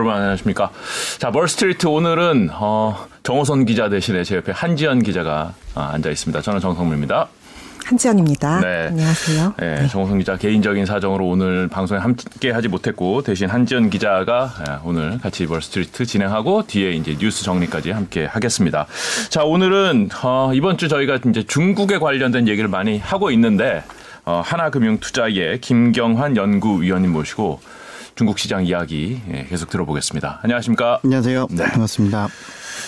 여러분 안녕하십니까. 자, 멀스트리트 오늘은 어, 정호선 기자 대신에 제 옆에 한지연 기자가 아, 앉아 있습니다. 저는 정성물입니다. 한지연입니다. 네. 안녕하세요. 네, 네. 정호선 기자 개인적인 사정으로 오늘 방송에 함께 하지 못했고 대신 한지연 기자가 예, 오늘 같이 멀스트리트 진행하고 뒤에 이제 뉴스 정리까지 함께 하겠습니다. 자, 오늘은 어, 이번 주 저희가 이제 중국에 관련된 얘기를 많이 하고 있는데 어, 하나금융투자의 김경환 연구위원님 모시고 중국 시장 이야기 예, 계속 들어보겠습니다. 안녕하십니까? 안녕하세요. 네. 반갑습니다.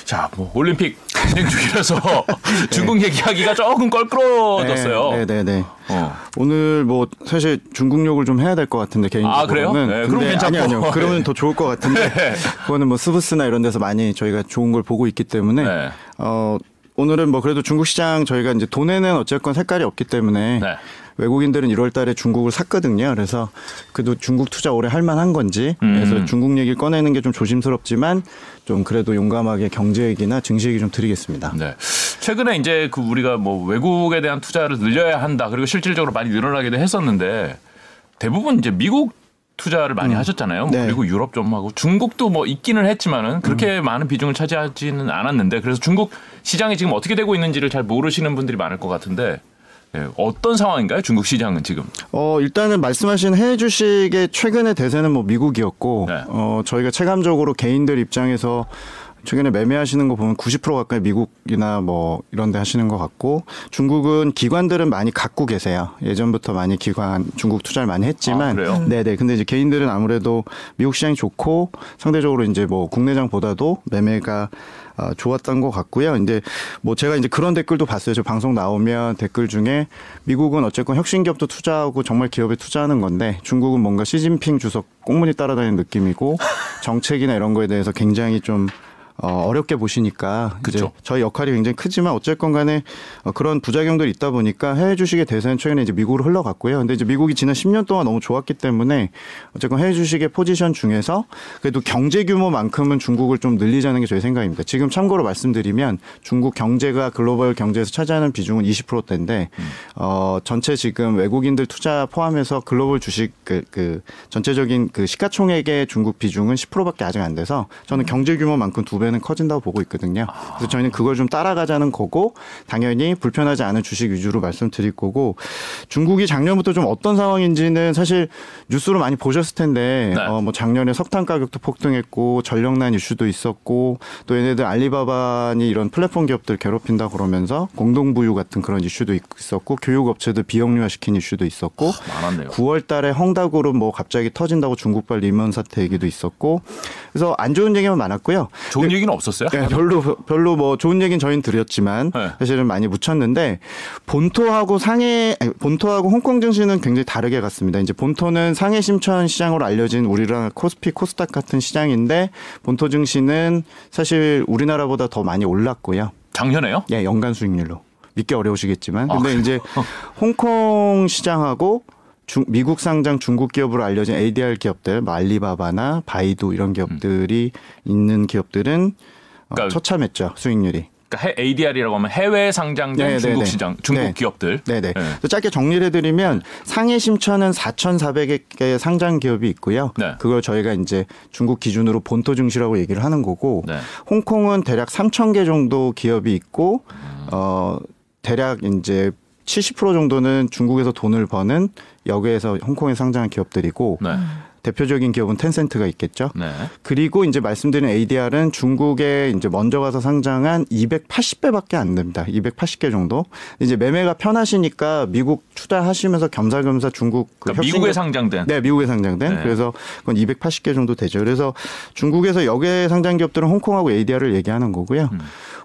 자, 뭐 올림픽 진행 중이라서 중국 얘기하기가 조금 껄끄러워졌어요. 네, 네, 네. 어. 오늘 뭐 사실 중국 욕을 좀 해야 될 것 같은데 개인적으로는. 아, 그래요? 네, 그럼 괜찮고. 아니, 아니요. 그러면 네. 더 좋을 것 같은데. 그거는 뭐 스브스나 이런 데서 많이 저희가 좋은 걸 보고 있기 때문에 네. 어 오늘은 뭐 그래도 중국 시장 저희가 이제 돈에는 어쨌건 색깔이 없기 때문에 네. 외국인들은 1월 달에 중국을 샀거든요. 그래서 그래도 중국 투자 오래 할 만한 건지 음. 그래서 중국 얘기를 꺼내는 게 좀 조심스럽지만 좀 그래도 용감하게 경제 얘기나 증시 얘기 좀 드리겠습니다. 네. 최근에 이제 그 우리가 뭐 외국에 대한 투자를 늘려야 한다. 그리고 실질적으로 많이 늘어나기도 했었는데 대부분 이제 미국 투자를 많이 하셨잖아요. 뭐 네. 그리고 유럽 좀 하고 중국도 뭐 있기는 했지만은 그렇게 음. 많은 비중을 차지하지는 않았는데 그래서 중국 시장이 지금 어떻게 되고 있는지를 잘 모르시는 분들이 많을 것 같은데 예, 어떤 상황인가요? 중국 시장은 지금? 어, 일단은 말씀하신 해외 주식의 최근의 대세는 뭐 미국이었고, 네. 어, 저희가 체감적으로 개인들 입장에서 최근에 매매하시는 거 보면 90% 가까이 미국이나 뭐 이런 데 하시는 것 같고, 중국은 기관들은 많이 갖고 계세요. 예전부터 많이 기관, 중국 투자를 많이 아, 했지만. 그래요? 네네. 근데 이제 개인들은 아무래도 미국 시장이 좋고, 상대적으로 이제 뭐 국내장보다도 매매가 어, 좋았던 것 같고요. 이제 뭐 제가 이제 그런 댓글도 봤어요. 저 방송 나오면 댓글 중에 미국은 어쨌건 혁신 기업도 투자하고 정말 기업에 투자하는 건데 중국은 뭔가 시진핑 주석 꽁무니 따라다니는 느낌이고 정책이나 이런 거에 대해서 굉장히 좀 어, 어렵게 보시니까 이제 그쵸. 저희 역할이 굉장히 크지만 어쨌건 간에 어, 그런 부작용들이 있다 보니까 해외 주식의 대세는 최근에 이제 미국으로 흘러갔고요. 근데 이제 미국이 지난 10년 동안 너무 좋았기 때문에 어쨌건 해외 주식의 포지션 중에서 그래도 경제 규모만큼은 중국을 좀 늘리자는 게 저희 생각입니다. 지금 참고로 말씀드리면 중국 경제가 글로벌 경제에서 차지하는 비중은 20%대인데 어, 전체 지금 외국인들 투자 포함해서 글로벌 주식 그, 그 전체적인 그 시가총액의 중국 비중은 10%밖에 아직 안 돼서 저는 경제 규모만큼 두 배는 커진다고 보고 있거든요. 그래서 저희는 그걸 좀 따라가자는 거고 당연히 불편하지 않은 주식 위주로 말씀드릴 거고 중국이 작년부터 좀 어떤 상황인지는 사실 뉴스로 많이 보셨을 텐데 네. 어, 뭐 작년에 석탄 가격도 폭등했고 전력난 이슈도 있었고 또 얘네들 알리바바니 이런 플랫폼 기업들 괴롭힌다 그러면서 공동부유 같은 그런 이슈도 있었고 교육업체들 비영리화 시킨 이슈도 있었고 많았네요. 9월 달에 헝다그룹 뭐 갑자기 터진다고 중국발 리먼 사태 얘기도 있었고 그래서 안 좋은 얘기만 많았고요. 좋은 얘기 는 없었어요? 네, 별로 별로 뭐 좋은 얘기는 저희는 드렸지만 네. 사실은 많이 묻혔는데 본토하고 상해 아니, 본토하고 홍콩 증시는 굉장히 다르게 갔습니다. 이제 본토는 상해 심천 시장으로 알려진 우리나라 코스피 코스닥 같은 시장인데 본토 증시는 사실 우리나라보다 더 많이 올랐고요. 작년에요? 예, 연간 수익률로 믿기 어려우시겠지만 아, 근데 이제 홍콩 시장하고 중, 미국 상장 중국 기업으로 알려진 ADR 기업들, 뭐 알리바바나 바이두 이런 기업들이 있는 기업들은 어, 그러니까- 처참했죠 수익률이. 그러니까 해- ADR이라고 하면 해외 상장된 네, 네, 중국 네. 시장, 중국 네. 기업들. 네네. 네. 그래서 짧게 정리를 해드리면 상해 심천은 4,400개 의 상장 기업이 있고요. 네. 그걸 저희가 이제 중국 기준으로 본토 증시라고 얘기를 하는 거고, 네. 홍콩은 대략 3,000개 정도 기업이 있고, 음. 어 대략 이제 70% 정도는 중국에서 돈을 버는 여기에서 홍콩에 상장한 기업들이고 네. 대표적인 기업은 텐센트가 있겠죠. 네. 그리고 이제 말씀드린 ADR은 중국에 이제 먼저 가서 상장한 280배밖에 안 됩니다. 280개 정도. 이제 매매가 편하시니까 미국 투자하시면서 겸사겸사 중국 그 그러니까 미국에 상장된. 네, 미국에 상장된. 네. 그래서 그건 280개 정도 되죠. 그래서 중국에서 역외 상장 기업들은 홍콩하고 ADR을 얘기하는 거고요. 음.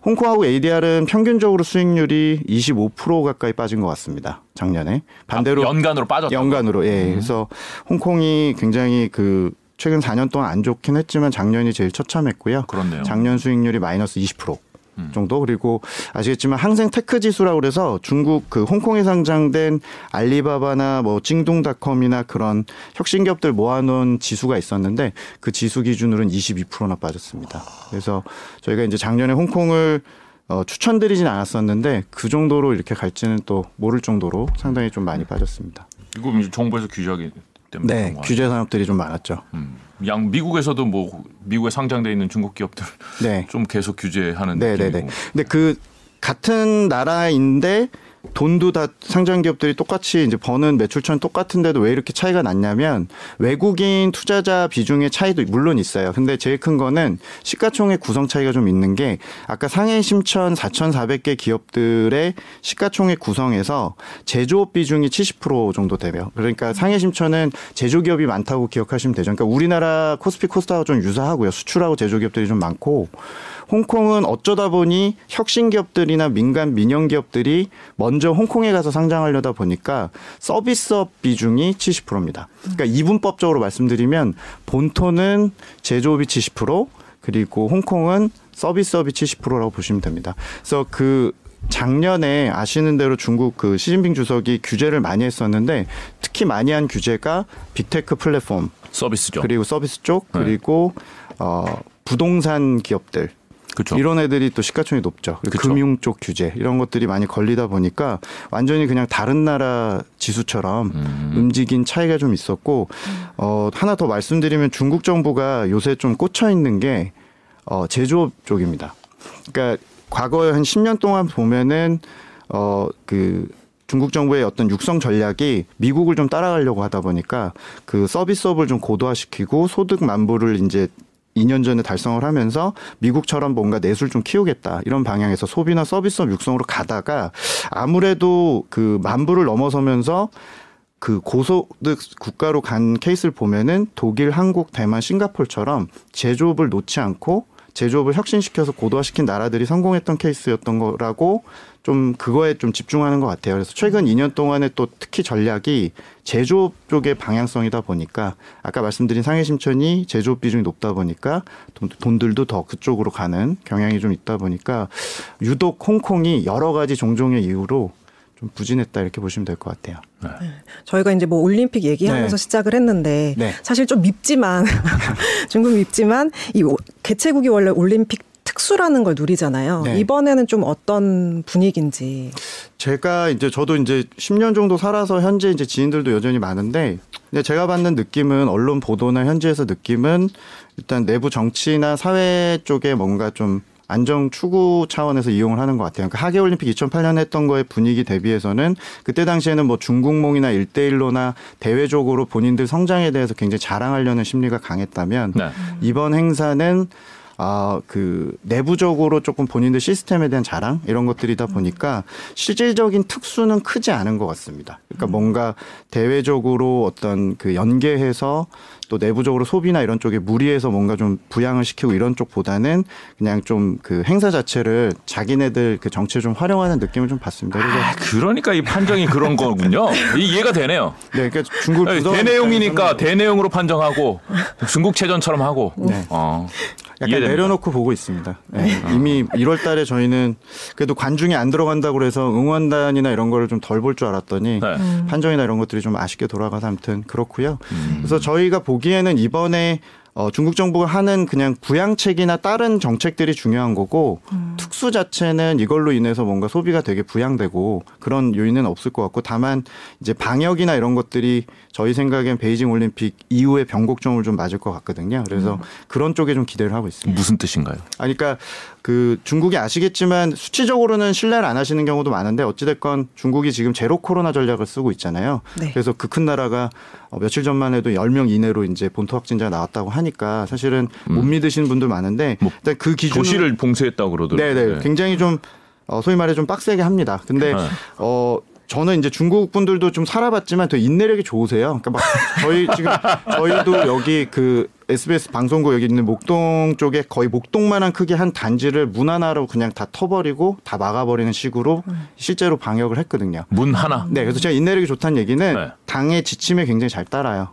홍콩하고 ADR은 평균적으로 수익률이 25% 가까이 빠진 것 같습니다. 작년에. 반대로 아, 연간으로 빠졌다. 연간으로 예. 음. 그래서 홍콩이 굉장히 그 최근 4년 동안 안 좋긴 했지만 작년이 제일 처참했고요. 그렇네요. 작년 수익률이 마이너스 20% 음. 정도 그리고 아시겠지만 항셍 tech 지수라고 그래서 중국 그 홍콩에 상장된 알리바바나 뭐 징둥닷컴이나 그런 혁신 기업들 모아놓은 지수가 있었는데 그 지수 기준으로는 22%나 빠졌습니다. 그래서 저희가 이제 작년에 홍콩을 어, 추천드리진 않았었는데 그 정도로 이렇게 갈지는 또 모를 정도로 상당히 좀 많이 빠졌습니다. 이거 정부에서 규제하기 때문에 네, 규제 산업들이 좀 많았죠. 음. 양 미국에서도 뭐 미국에 상장돼 있는 중국 기업들 네. 좀 계속 규제하는 네, 네. 네. 근데 그 같은 나라인데 돈도 다 상장 기업들이 똑같이 이제 버는 매출처는 똑같은데도 왜 이렇게 차이가 났냐면 외국인 투자자 비중의 차이도 물론 있어요. 근데 제일 큰 거는 시가총액 구성 차이가 좀 있는 게 아까 상해 심천 4,400개 기업들의 시가총액 구성에서 제조업 비중이 70% 정도 되며 그러니까 상해 심천은 제조기업이 많다고 기억하시면 되죠. 그러니까 우리나라 코스피 코스닥하고 좀 유사하고요. 수출하고 제조기업들이 좀 많고 홍콩은 어쩌다 보니 혁신 기업들이나 민간 민영 기업들이 먼저 홍콩에 가서 상장하려다 보니까 서비스업 비중이 70%입니다. 그러니까 이분법적으로 말씀드리면 본토는 제조업이 70% 그리고 홍콩은 서비스업이 70%라고 보시면 됩니다. 그래서 그 작년에 아시는 대로 중국 그 시진핑 주석이 규제를 많이 했었는데 특히 많이 한 규제가 빅테크 플랫폼 서비스죠. 그리고 서비스 쪽 네. 그리고 어 부동산 기업들 그렇죠. 이런 애들이 또 시가총이 높죠. 그쵸. 금융 쪽 규제 이런 것들이 많이 걸리다 보니까 완전히 그냥 다른 나라 지수처럼 음. 움직인 차이가 좀 있었고 어 하나 더 말씀드리면 중국 정부가 요새 좀 꽂혀 있는 게 어, 제조업 쪽입니다. 그러니까 과거에 한 10년 동안 보면은 어 그 중국 정부의 어떤 육성 전략이 미국을 좀 따라가려고 하다 보니까 그 서비스업을 좀 고도화시키고 소득 만부를 이제 2년 전에 달성을 하면서 미국처럼 뭔가 내수를 좀 키우겠다. 이런 방향에서 소비나 서비스업 육성으로 가다가 아무래도 그 만부를 넘어서면서 그 고소득 국가로 간 케이스를 보면은 독일, 한국, 대만, 싱가폴처럼 제조업을 놓지 않고 제조업을 혁신시켜서 고도화시킨 나라들이 성공했던 케이스였던 거라고 좀 그거에 좀 집중하는 것 같아요. 그래서 최근 2년 동안에 또 특히 전략이 제조업 쪽의 방향성이다 보니까 아까 말씀드린 상해 심천이 제조업 비중이 높다 보니까 돈, 돈들도 더 그쪽으로 가는 경향이 좀 있다 보니까 유독 홍콩이 여러 가지 종종의 이유로 좀 부진했다 이렇게 보시면 될 것 같아요. 저희가 이제 뭐 올림픽 얘기하면서 네. 시작을 했는데 네. 사실 좀 밉지만 중국 밉지만 이 오- 개최국이 원래 올림픽 특수라는 걸 누리잖아요. 네. 이번에는 좀 어떤 분위기인지. 제가 이제 저도 이제 10년 정도 살아서 현재 이제 지인들도 여전히 많은데 근데 제가 받는 느낌은 언론 보도나 현지에서 느낌은 일단 내부 정치나 사회 쪽에 뭔가 좀 안정 추구 차원에서 이용을 하는 것 같아요. 그러니까 하계 올림픽 2008년에 했던 거의 분위기 대비해서는 그때 당시에는 뭐 중국몽이나 일대일로나 대외적으로 본인들 성장에 대해서 굉장히 자랑하려는 심리가 강했다면 네. 이번 행사는 아, 그, 내부적으로 조금 본인들 시스템에 대한 자랑? 이런 것들이다 보니까 실질적인 특수는 크지 않은 것 같습니다. 그러니까 뭔가 대외적으로 어떤 그 연계해서 또 내부적으로 소비나 이런 쪽에 무리해서 뭔가 좀 부양을 시키고 이런 쪽보다는 그냥 좀 그 행사 자체를 자기네들 그 정치에 좀 활용하는 느낌을 좀 받습니다. 그래서 아, 그러니까 이 판정이 그런 거군요. 이 이해가 되네요. 네, 그러니까 중국 대내용이니까 대내용으로 판정하고 중국 체전처럼 하고. 네. 어. 약간 이해됩니다. 내려놓고 보고 있습니다. 네. 이미 1월 달에 저희는 그래도 관중이 안 들어간다고 그래서 응원단이나 이런 거를 좀 덜 볼 줄 알았더니 네. 판정이나 이런 것들이 좀 아쉽게 돌아가서 아무튼 그렇고요. 그래서 저희가 보기에는 이번에 어, 중국 정부가 하는 그냥 부양책이나 다른 정책들이 중요한 거고 특수 자체는 이걸로 인해서 뭔가 소비가 되게 부양되고 그런 요인은 없을 것 같고 다만 이제 방역이나 이런 것들이 저희 생각엔 베이징 올림픽 이후에 변곡점을 좀 맞을 것 같거든요. 그래서 그런 쪽에 좀 기대를 하고 있습니다. 무슨 뜻인가요? 아니, 그러니까 그 중국이 아시겠지만 수치적으로는 신뢰를 안 하시는 경우도 많은데 어찌됐건 중국이 지금 제로 코로나 전략을 쓰고 있잖아요. 네. 그래서 그 큰 나라가 어, 며칠 전만 해도 10명 이내로 이제 본토 확진자가 나왔다고 하니까 사실은 못 믿으시는 분들 많은데 뭐 일단 그 기준 도시를 봉쇄했다고 그러더라고요. 네네 굉장히 좀 어, 소위 말해 좀 빡세게 합니다. 근데 네. 어 저는 이제 중국 분들도 좀 살아봤지만 되게 인내력이 좋으세요. 그러니까 막 저희 지금 저희도 여기 그 SBS 방송국 여기 있는 목동 쪽에 거의 목동만한 크기 한 단지를 문 하나로 그냥 다 터버리고 다 막아버리는 식으로 실제로 방역을 했거든요. 문 하나 네, 그래서 제가 인내력이 좋다는 얘기는 네. 당의 지침에 굉장히 잘 따라요.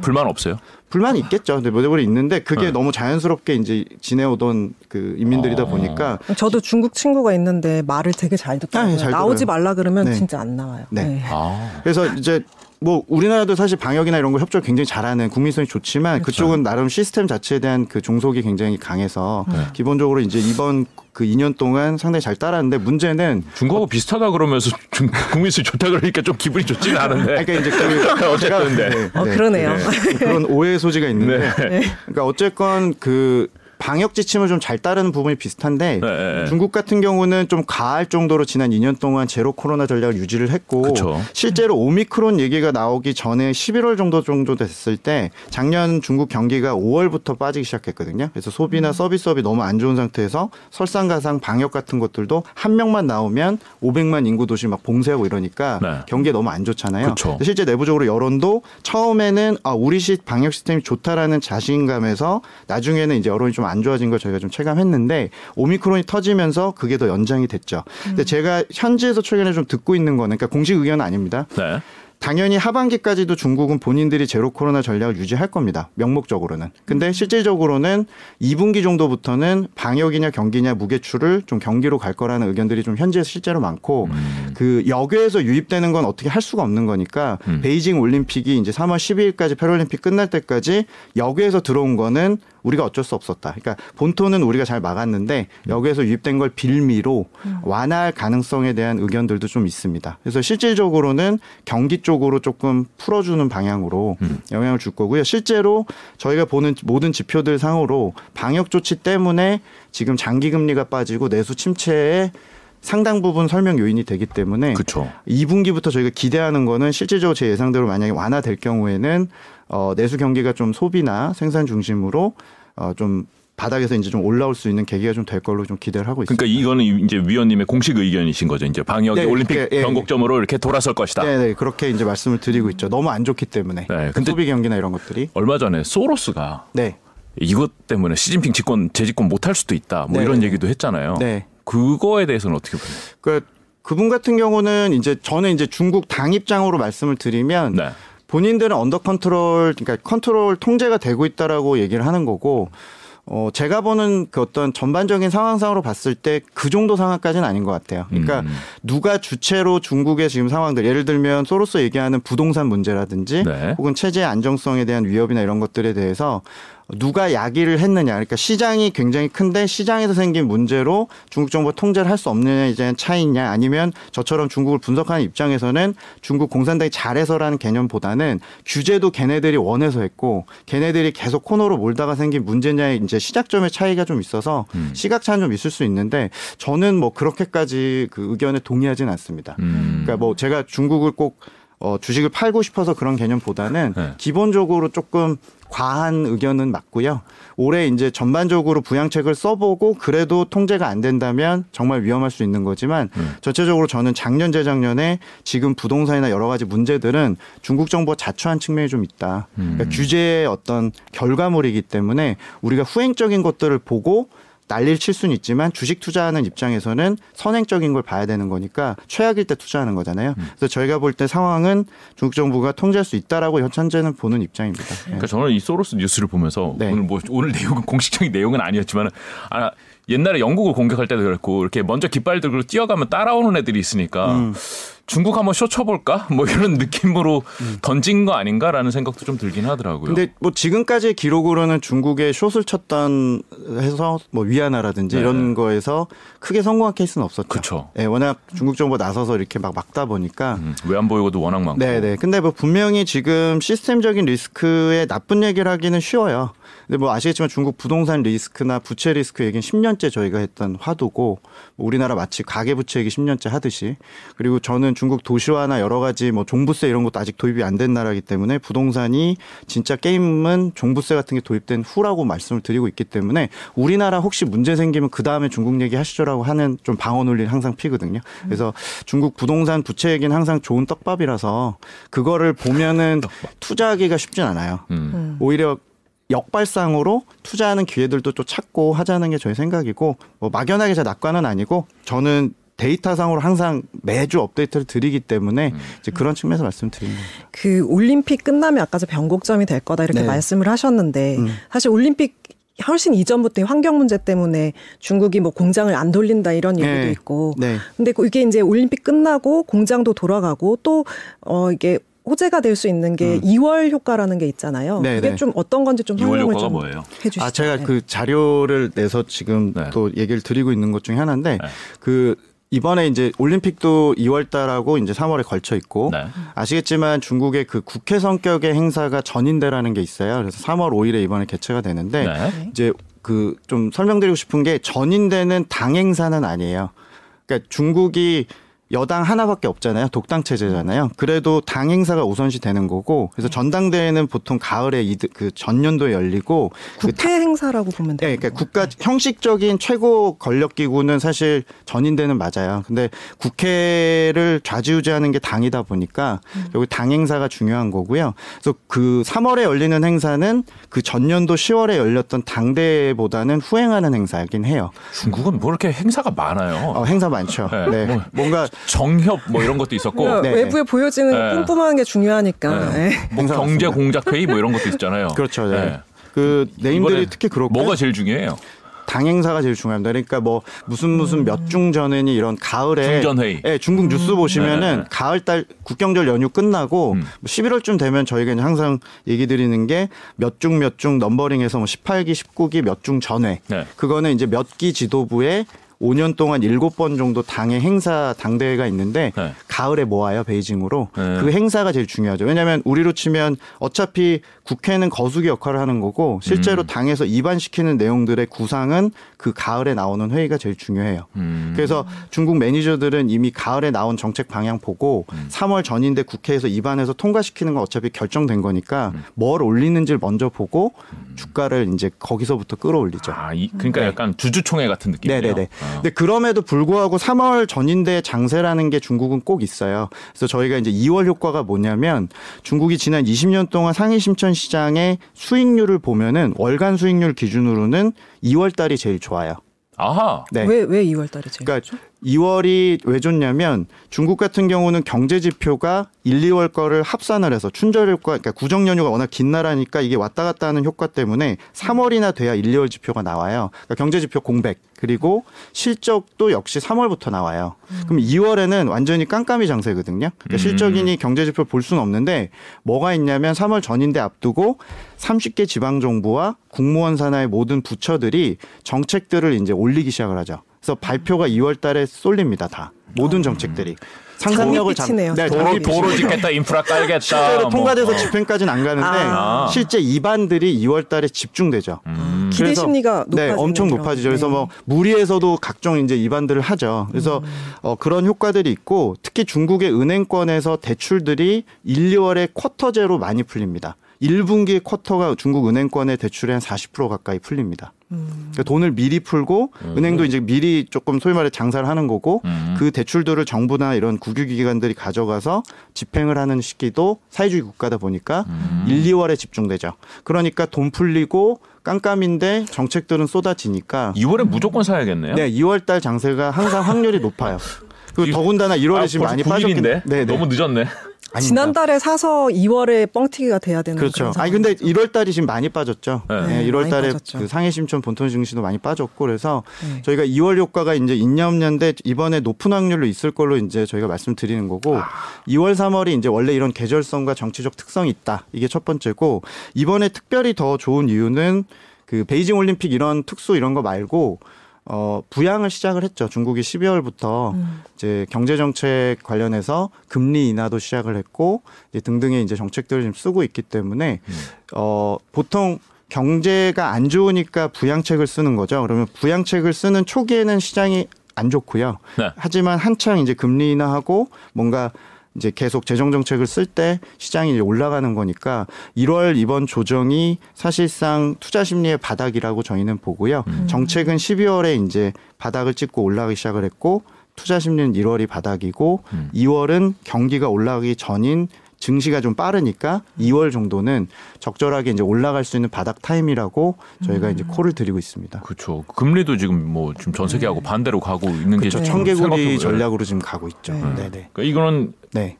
불만 없어요? 불만이 있겠죠. 근데 뭐대로 있는데 그게 네. 너무 자연스럽게 이제 지내오던 그 인민들이다 어. 보니까 저도 중국 친구가 있는데 말을 되게 잘 듣더라고요. 아, 예, 잘 나오지. 말라 그러면 네. 진짜 안 나와요. 네. 아. 그래서 이제 뭐 우리나라도 사실 방역이나 이런 거 협조를 굉장히 잘하는 국민성이 좋지만 그렇죠. 그쪽은 나름 시스템 자체에 대한 그 종속이 굉장히 강해서 네. 기본적으로 이제 이번 그 2년 동안 상당히 잘 따랐는데 문제는 중국하고 비슷하다 그러면서 중, 국민수 좋다 그러니까 좀 기분이 좋지는 않은데. 그러니까 이제 그 어쨌든 네. 네, 어, 네. 그러네요. 그런 오해의 소지가 있는데 네. 그러니까 어쨌건 그 방역 지침을 좀 잘 따르는 부분이 비슷한데 네, 네, 네. 중국 같은 경우는 좀 가할 정도로 지난 2년 동안 제로 코로나 전략을 유지를 했고 그쵸. 실제로 오미크론 얘기가 나오기 전에 11월 정도 정도 됐을 때 작년 중국 경기가 5월부터 빠지기 시작했거든요. 그래서 소비나 서비스업이 너무 안 좋은 상태에서 설상가상 방역 같은 것들도 한 명만 나오면 500만 인구 도시 막 봉쇄하고 이러니까 네. 경기가 너무 안 좋잖아요. 실제 내부적으로 여론도 처음에는 아 우리 시 방역 시스템이 좋다라는 자신감에서 나중에는 이제 여론이 좀안 좋아진 걸 저희가 좀 체감했는데 오미크론이 터지면서 그게 더 연장이 됐죠. 근데 제가 현지에서 최근에 좀 듣고 있는 거는 그러니까 공식 의견은 아닙니다. 네. 당연히 하반기까지도 중국은 본인들이 제로 코로나 전략을 유지할 겁니다. 명목적으로는. 근데 실질적으로는 2분기 정도부터는 방역이냐 경기냐 무게추를 좀 경기로 갈 거라는 의견들이 좀 현지에서 실제로 많고 그 여교에서 유입되는 건 어떻게 할 수가 없는 거니까 음. 베이징 올림픽이 이제 3월 12일까지 패럴림픽 끝날 때까지 여교에서 들어온 거는 우리가 어쩔 수 없었다. 그러니까 본토는 우리가 잘 막았는데 여기에서 유입된 걸 빌미로 완화할 가능성에 대한 의견들도 좀 있습니다. 그래서 실질적으로는 경기 쪽으로 조금 풀어주는 방향으로 영향을 줄 거고요. 실제로 저희가 보는 모든 지표들 상으로 방역 조치 때문에 지금 장기 금리가 빠지고 내수 침체에 상당 부분 설명 요인이 되기 때문에 그렇죠. 2분기부터 저희가 기대하는 거는 실질적으로 제 예상대로 만약에 완화될 경우에는 어, 내수 경기가 좀 소비나 생산 중심으로 어, 좀 바닥에서 이제 좀 올라올 수 있는 계기가 좀 될 걸로 좀 기대를 하고 있습니다. 그러니까 이거는 이제 위원님의 공식 의견이신 거죠. 이제 방역이 네, 올림픽 예, 예. 변곡점으로 이렇게 돌아설 것이다. 네, 네, 그렇게 이제 말씀을 드리고 있죠. 너무 안 좋기 때문에 네, 그 근데- 소비 경기나 이런 것들이. 얼마 전에 소로스가 네, 이것 때문에 시진핑 집권 재집권 못할 수도 있다. 뭐 네. 이런 얘기도 했잖아요. 네. 그거에 대해서는 어떻게 보세요? 그 그분 같은 경우는 이제 저는 이제 중국 당 입장으로 말씀을 드리면 네. 본인들은 under control, 그러니까 컨트롤 통제가 되고 있다라고 얘기를 하는 거고, 어, 제가 보는 그 어떤 전반적인 상황상으로 봤을 때 그 정도 상황까지는 아닌 것 같아요. 그러니까 음. 누가 주체로 중국의 지금 상황들, 예를 들면 소로스 얘기하는 부동산 문제라든지 네. 혹은 체제 안정성에 대한 위협이나 이런 것들에 대해서 누가 야기를 했느냐. 그러니까 시장이 굉장히 큰데 시장에서 생긴 문제로 중국 정부가 통제를 할 수 없느냐에 대한 차이냐 아니면 저처럼 중국을 분석하는 입장에서는 중국 공산당이 잘해서라는 개념보다는 규제도 걔네들이 원해서 했고 걔네들이 계속 코너로 몰다가 생긴 문제냐의 이제 시작점의 차이가 좀 있어서 시각차는 좀 있을 수 있는데 저는 뭐 그렇게까지 그 의견에 동의하진 않습니다. 음. 그러니까 뭐 제가 중국을 꼭 어, 주식을 팔고 싶어서 그런 개념보다는 네. 기본적으로 조금 과한 의견은 맞고요. 올해 이제 전반적으로 부양책을 써보고 그래도 통제가 안 된다면 정말 위험할 수 있는 거지만 음. 전체적으로 저는 작년 재작년에 지금 부동산이나 여러 가지 문제들은 중국 정부가 자초한 측면이 좀 있다. 그러니까 음. 규제의 어떤 결과물이기 때문에 우리가 후행적인 것들을 보고 난리를 칠 수는 있지만 주식 투자하는 입장에서는 선행적인 걸 봐야 되는 거니까 최악일 때 투자하는 거잖아요. 음. 그래서 저희가 볼 때 상황은 중국 정부가 통제할 수 있다라고 현재는 보는 입장입니다. 네. 그러니까 저는 이 소로스 뉴스를 보면서 네. 오늘 뭐 오늘 내용은 공식적인 내용은 아니었지만 아 옛날에 영국을 공격할 때도 그랬고 이렇게 먼저 깃발 들고 뛰어가면 따라오는 애들이 있으니까 음. 중국 한번 쇼 쳐볼까 뭐 이런 느낌으로 던진 거 아닌가라는 생각도 좀 들긴 하더라고요. 음. 근데 뭐 지금까지의 기록으로는 중국에 숏을 쳤던 해서 뭐 위안화라든지 네. 이런 거에서 크게 성공한 케이스는 없었죠. 그쵸. 예, 워낙 중국 정부가 나서서 이렇게 막 막다 보니까 음, 왜안 보이고도 워낙 많고. 네 네. 근데 뭐 분명히 지금 시스템적인 리스크에 나쁜 얘기를 하기는 쉬워요. 근데 뭐 아시겠지만 중국 부동산 리스크나 부채 리스크 얘기는 10년째 저희가 했던 화두고 뭐 우리나라 마치 가계 부채 얘기 10년째 하듯이 그리고 저는 중국 도시화나 여러 가지 뭐 종부세 이런 것도 아직 도입이 안 된 나라이기 때문에 부동산이 진짜 게임은 종부세 같은 게 도입된 후라고 말씀을 드리고 있기 때문에 우리나라 혹시 문제 생기면 그 다음에 중국 얘기 하시죠라고 하는 좀 방어 논리를 항상 피거든요. 그래서 중국 부동산 부채 얘기는 항상 좋은 떡밥이라서 그거를 보면은 투자하기가 쉽진 않아요. 음. 오히려 역발상으로 투자하는 기회들도 또 찾고 하자는 게 저희 생각이고 뭐 막연하게 제 낙관은 아니고 저는 데이터상으로 항상 매주 업데이트를 드리기 때문에 이제 그런 측면에서 말씀드리는 겁니다. 그 올림픽 끝나면 아까 저 변곡점이 될 거다 이렇게 네. 말씀을 하셨는데 음. 사실 올림픽 훨씬 이전부터 이 환경 문제 때문에 중국이 뭐 공장을 안 돌린다 이런 얘기도 네. 있고 네. 근데 그 이게 이제 올림픽 끝나고 공장도 돌아가고 또 어 이게 호재가 될 수 있는 게 2월 효과라는 게 있잖아요. 네, 그게 네. 좀 어떤 건지 좀 2월 설명을 좀 뭐예요? 해주시죠. 아, 제가 네. 그 자료를 내서 지금 네. 또 얘기를 드리고 있는 것 중에 하나인데 네. 그 이번에 이제 올림픽도 2월 달하고 이제 3월에 걸쳐 있고 네. 아시겠지만 중국의 그 국회 성격의 행사가 전인대라는 게 있어요. 그래서 3월 5일에 이번에 개최가 되는데 네. 이제 그 좀 설명드리고 싶은 게 전인대는 당 행사는 아니에요. 그러니까 중국이 여당 하나밖에 없잖아요. 독당 체제잖아요. 그래도 당 행사가 우선시 되는 거고 그래서 전당대회는 보통 가을에 이드- 그 전년도에 열리고 그 국회 행사라고 보면 돼요. 네, 그러니까 국가 형식적인 최고 권력 기구는 사실 전인대는 맞아요. 근데 국회를 좌지우지하는 게 당이다 보니까 여기 당 행사가 중요한 거고요. 그래서 그 3월에 열리는 행사는 그 전년도 10월에 열렸던 당대회보다는 후행하는 행사이긴 해요. 중국은 뭐 이렇게 행사가 많아요. 어, 행사 많죠. 네. 네. 뭐- 뭔가 정협 뭐 이런 것도 있었고 그러니까 네, 외부에 보여지는 네. 뿜뿜하는 게 중요하니까. 네. 네. 뭐 경제. 공작 회의 뭐 이런 것도 있잖아요. 그렇죠. 네. 네. 그 네임들이 특히 그렇고 뭐가 제일 중요해요? 당 행사가 제일 중요합니다. 그러니까 뭐 무슨 무슨 몇 중 전에니 이런 가을에 중전회의. 예, 중국 뉴스 보시면은 네. 가을 달 국경절 연휴 끝나고 음. 뭐 11월쯤 되면 저희가 이제 항상 얘기 드리는 게 몇 중 몇중 넘버링해서 뭐 18기, 19기 몇 중 전회. 네. 그거는 이제 몇 기 지도부에 5년 동안 7번 정도 당의 행사 당대회가 있는데 네. 가을에 모아요 베이징으로 네. 그 행사가 제일 중요하죠 왜냐하면 우리로 치면 어차피 국회는 거수기 역할을 하는 거고 실제로 음. 당에서 입안시키는 내용들의 구상은 그 가을에 나오는 회의가 제일 중요해요 음. 그래서 중국 매니저들은 이미 가을에 나온 정책 방향 보고 음. 3월 전인데 국회에서 입안해서 통과시키는 건 어차피 결정된 거니까 음. 뭘 올리는지를 먼저 보고 주가를 이제 거기서부터 끌어올리죠 아, 이, 그러니까 네. 약간 주주총회 같은 느낌이에요. 네네네. 어. 근데 그럼에도 불구하고 3월 전인대 장세라는 게 중국은 꼭 있어요. 그래서 저희가 이제 2월 효과가 뭐냐면 중국이 지난 20년 동안 상해 심천 시장의 수익률을 보면은 월간 수익률 기준으로는 2월 달이 제일 좋아요. 아하. 네. 왜, 왜 2월 달에 제일 그러니까 2월이 왜 좋냐면 중국 같은 경우는 경제 지표가 1, 2월 거를 합산을 해서 춘절 효과 그러니까 구정 연휴가 워낙 긴 나라니까 이게 왔다 갔다 하는 효과 때문에 3월이나 돼야 1, 2월 지표가 나와요. 그러니까 경제 지표 공백 그리고 실적도 역시 3월부터 나와요. 그럼 2월에는 완전히 깜깜이 장세거든요. 그러니까 실적이니 경제 지표 볼 수는 없는데 뭐가 있냐면 3월 전인데 앞두고 30개 지방 정부와 국무원 산하의 모든 부처들이 정책들을 이제 올리기 시작을 하죠. 그래서 발표가 2월 달에 쏠립니다. 다. 모든 정책들이. 상상력을 잡. 네, 도로. 도로 짓겠다, 인프라 깔겠다. 실제로 뭐. 통과돼서 어. 집행까지는 안 가는데 아. 실제 입안들이 2월 달에 집중되죠. 음. 기대 심리가 네, 엄청 그런- 높아지죠. 그래서 네. 뭐 무리에서도 각종 이제 입안들을 하죠. 그래서 어, 그런 효과들이 있고 특히 중국의 은행권에서 대출들이 1, 2월에 쿼터제로 많이 풀립니다. 1분기 쿼터가 중국 은행권의 대출의 한 40% 가까이 풀립니다. 그러니까 돈을 미리 풀고 은행도 이제 미리 조금 소위 말해 장사를 하는 거고 음. 그 대출들을 정부나 이런 국유기관들이 가져가서 집행을 하는 시기도 사회주의 국가다 보니까 음. 1, 2월에 집중되죠. 그러니까 돈 풀리고 깜깜인데 정책들은 쏟아지니까 2월에 무조건 사야겠네요. 네, 2월 달 장세가 항상 확률이 높아요. 그리고 이- 더군다나 1월에 아, 지금 많이 9일인데? 빠졌긴 네, 네. 너무 늦었네. 아닙니다. 지난달에 사서 2월에 뻥튀기가 돼야 되는 그렇죠. 그런 아니 근데 상황이죠. 1월 달이 지금 많이 빠졌죠. 네. 네, 네, 1월 많이 달에. 그 상해 심천 본토 증시도 많이 빠졌고 그래서 네. 저희가 2월 효과가 이제 있냐 없냐인데 이번에 높은 확률로 있을 걸로 이제 저희가 말씀드리는 거고 아. 2월 3월이 이제 원래 이런 계절성과 정치적 특성이 있다. 이게 첫 번째고 이번에 특별히 더 좋은 이유는 그 베이징 올림픽 이런 특수 이런 거 말고 어, 부양을 시작을 했죠. 중국이 12월부터 음. 이제 경제 정책 관련해서 금리 인하도 시작을 했고 이제 등등의 이제 정책들을 지금 쓰고 있기 때문에 어, 보통 경제가 안 좋으니까 부양책을 쓰는 거죠. 그러면 부양책을 쓰는 초기에는 시장이 안 좋고요. 네. 하지만 한창 이제 금리 인하하고 뭔가 이제 계속 재정 정책을 쓸 때 시장이 이제 올라가는 거니까 1월 이번 조정이 사실상 투자 심리의 바닥이라고 저희는 보고요. 정책은 12월에 이제 바닥을 찍고 올라가기 시작을 했고 투자 심리는 1월이 바닥이고 음. 2월은 경기가 올라가기 전인 증시가 좀 빠르니까 2월 정도는 적절하게 이제 올라갈 수 있는 바닥 타임이라고 저희가 이제 콜을 드리고 있습니다. 그렇죠. 금리도 지금 뭐 지금 전 세계하고 반대로 가고 있는 게 그렇죠. 지금 청개구리 생각해보면- 전략으로 지금 가고 있죠. 네. 네, 네. 그러니까 이거는 네.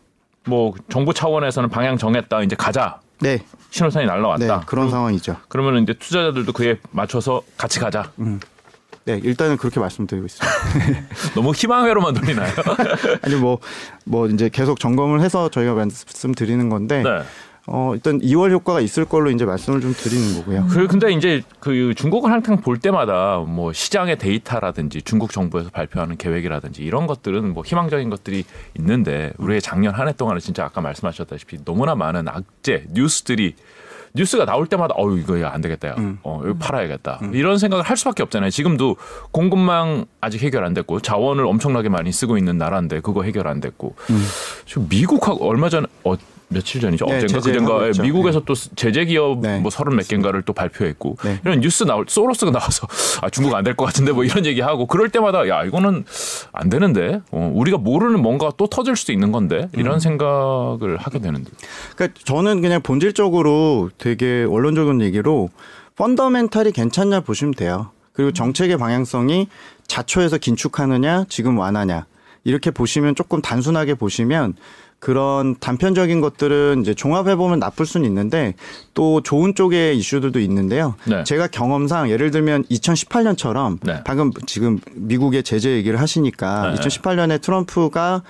뭐 정부 차원에서는 방향 정했다 이제 가자 네. 신호탄이 네. 날라왔다. 그런 상황이죠. 그러면 이제 투자자들도 그에 맞춰서 같이 가자. 네, 네, 일단은 그렇게 말씀드리고 있습니다. 너무 희망회로만 돌리나요? 아니 뭐뭐 이제 계속 점검을 해서 저희가 말씀드리는 건데 네. 어 일단 2월 효과가 있을 걸로 이제 말씀을 좀 드리는 거고요. 그 근데 이제 그 중국을 항상 볼 때마다 뭐 시장의 데이터라든지 중국 정부에서 발표하는 계획이라든지 이런 것들은 뭐 희망적인 것들이 있는데 우리의 작년 한 해 동안은 진짜 아까 말씀하셨다시피 너무나 많은 악재 뉴스들이 뉴스가 나올 때마다 어유 이거 안 되겠다. 야. 어, 이거 팔아야겠다. 이런 생각을 할 수밖에 없잖아요. 지금도 공급망 아직 해결 안 됐고 자원을 엄청나게 많이 쓰고 있는 나라인데 그거 해결 안 됐고 지금 미국하고 얼마 전에 어, 며칠 전이죠. 네, 어젠가 그젠가. 미국에서 또 제재 기업 네. 뭐 서른 몇 개인가를 또 발표했고 네. 이런 뉴스 나올 소로스가 나와서 아 중국 안 될 것 같은데 뭐 이런 얘기 하고 그럴 때마다 야 이거는 안 되는데 어, 우리가 모르는 뭔가 또 터질 수도 있는 건데 이런 음. 생각을 하게 되는데 그러니까 저는 그냥 본질적으로 되게 원론적인 얘기로 펀더멘탈이 괜찮냐 보시면 돼요. 그리고 정책의 방향성이 자초해서 긴축하느냐, 지금 완하냐 이렇게 보시면 조금 단순하게 보시면 그런 단편적인 것들은 이제 종합해 보면 나쁠 수는 있는데 또 좋은 쪽의 이슈들도 있는데요. 네. 제가 경험상 예를 들면 2018년처럼 네. 방금 지금 미국의 제재 얘기를 하시니까 네. 2018년에 트럼프가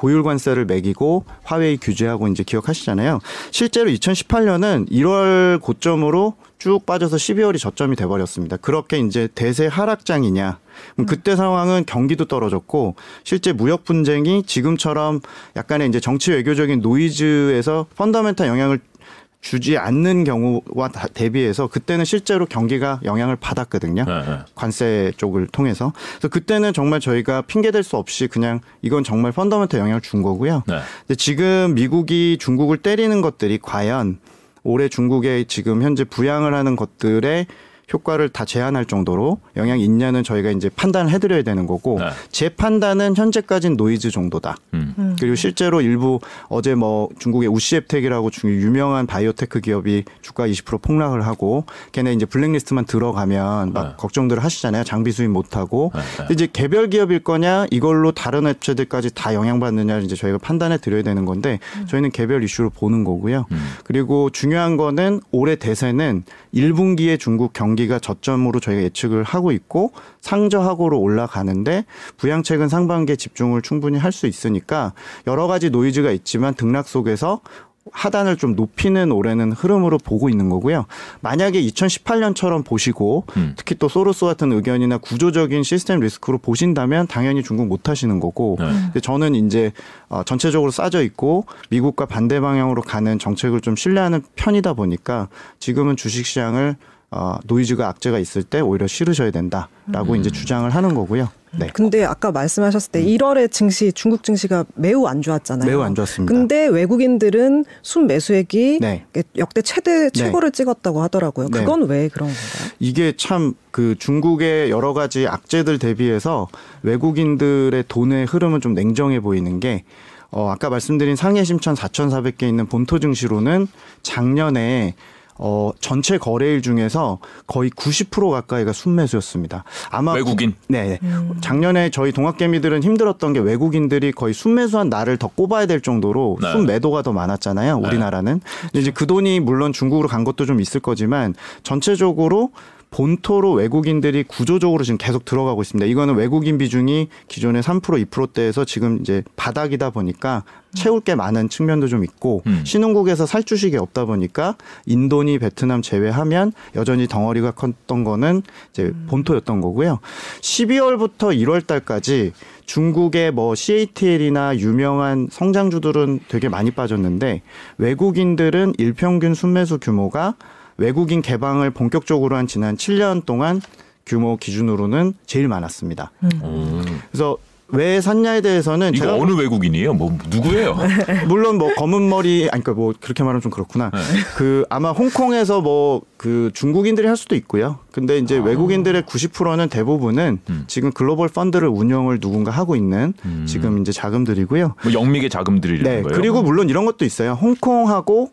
고율 관세를 매기고 화웨이 규제하고 이제 기억하시잖아요. 실제로 2018년은 1월 고점으로 쭉 빠져서 12월이 저점이 돼 버렸습니다. 그렇게 이제 대세 하락장이냐? 그때 상황은 경기도 떨어졌고 실제 무역 분쟁이 지금처럼 약간의 이제 정치 외교적인 노이즈에서 펀더멘탈 영향을 주지 않는 경우와 다- 대비해서 그때는 실제로 경기가 영향을 받았거든요. 네, 네. 관세 쪽을 통해서. 그래서 그때는 정말 저희가 핑계 댈수 없이 그냥 이건 정말 펀더멘탈 영향을 준 거고요. 네. 근데 지금 미국이 중국을 때리는 것들이 과연 올해 중국에 지금 현재 부양을 하는 것들의 효과를 다 제한할 정도로 영향이 있냐는 저희가 이제 판단을 해드려야 되는 거고 네. 제 판단은 현재까지는 노이즈 정도다. 음. 그리고 실제로 일부 어제 뭐 중국의 우시앱텍이라고 중 유명한 바이오테크 기업이 주가 20% 폭락을 하고 걔네 이제 블랙리스트만 들어가면 막 네. 걱정들을 하시잖아요. 장비 수입 못 하고. 네, 네. 이제 개별 기업일 거냐 이걸로 다른 업체들까지 다 영향받느냐를 이제 저희가 판단해 드려야 되는 건데 저희는 개별 이슈로 보는 거고요. 음. 그리고 중요한 거는 올해 대세는 1분기에 중국 경기 가 저점으로 저희가 예측을 하고 있고 상저하고로 올라가는데 부양책은 상반기에 집중을 충분히 할 수 있으니까 여러 가지 노이즈가 있지만 등락 속에서 하단을 좀 높이는 올해는 흐름으로 보고 있는 거고요. 만약에 2018년처럼 보시고 음. 특히 또 소로스 같은 의견이나 구조적인 시스템 리스크로 보신다면 당연히 중국 못 하시는 거고 네. 근데 저는 이제 어, 전체적으로 싸져 있고 미국과 반대 방향으로 가는 정책을 좀 신뢰하는 편이다 보니까 지금은 주식 시장을 어, 노이즈가 악재가 있을 때 오히려 실으셔야 된다라고 음. 이제 주장을 하는 거고요. 네. 근데 아까 말씀하셨을 때 1월에 증시 중국 증시가 매우 안 좋았잖아요. 매우 안 좋았습니다. 근데 외국인들은 순 매수액이 네. 역대 최대 최고를 찍었다고 하더라고요. 네. 그건 왜 그런 건가요? 이게 참 그 중국의 여러 가지 악재들 대비해서 외국인들의 돈의 흐름은 좀 냉정해 보이는 게 어, 아까 말씀드린 상해 심천 4,400개 있는 본토 증시로는 작년에 어, 전체 거래일 중에서 거의 90% 가까이가 순매수였습니다. 아마 외국인? 네. 작년에 저희 동학개미들은 힘들었던 게 외국인들이 거의 순매수한 날을 더 꼽아야 될 정도로 네. 순매도가 더 많았잖아요. 우리나라는. 근데 이제 그 돈이 물론 중국으로 간 것도 좀 있을 거지만 전체적으로 본토로 외국인들이 구조적으로 지금 계속 들어가고 있습니다. 이거는 외국인 비중이 기존의 3% 2%대에서 지금 이제 바닥이다 보니까 채울 게 많은 측면도 좀 있고 음. 신흥국에서 살 주식이 없다 보니까 인도니 베트남 제외하면 여전히 덩어리가 컸던 거는 이제 본토였던 거고요. 12월부터 1월 달까지 중국의 뭐 CATL이나 유명한 성장주들은 되게 많이 빠졌는데 외국인들은 일평균 순매수 규모가 외국인 개방을 본격적으로 한 지난 7년 동안 규모 기준으로는 제일 많았습니다. 오. 그래서 왜 샀냐에 대해서는 이거 어느 외국인이에요? 뭐 누구예요? 물론 뭐 검은 머리 아니 그러니까 뭐 그렇게 말하면 좀 그렇구나. 그 아마 홍콩에서 뭐 그 중국인들이 할 수도 있고요. 근데 이제 외국인들의 90%는 대부분은 음. 지금 글로벌 펀드를 운영을 누군가 하고 있는 음. 지금 이제 자금들이고요. 뭐 영미의 자금들이라는 네. 거예요? 그리고 물론 이런 것도 있어요. 홍콩하고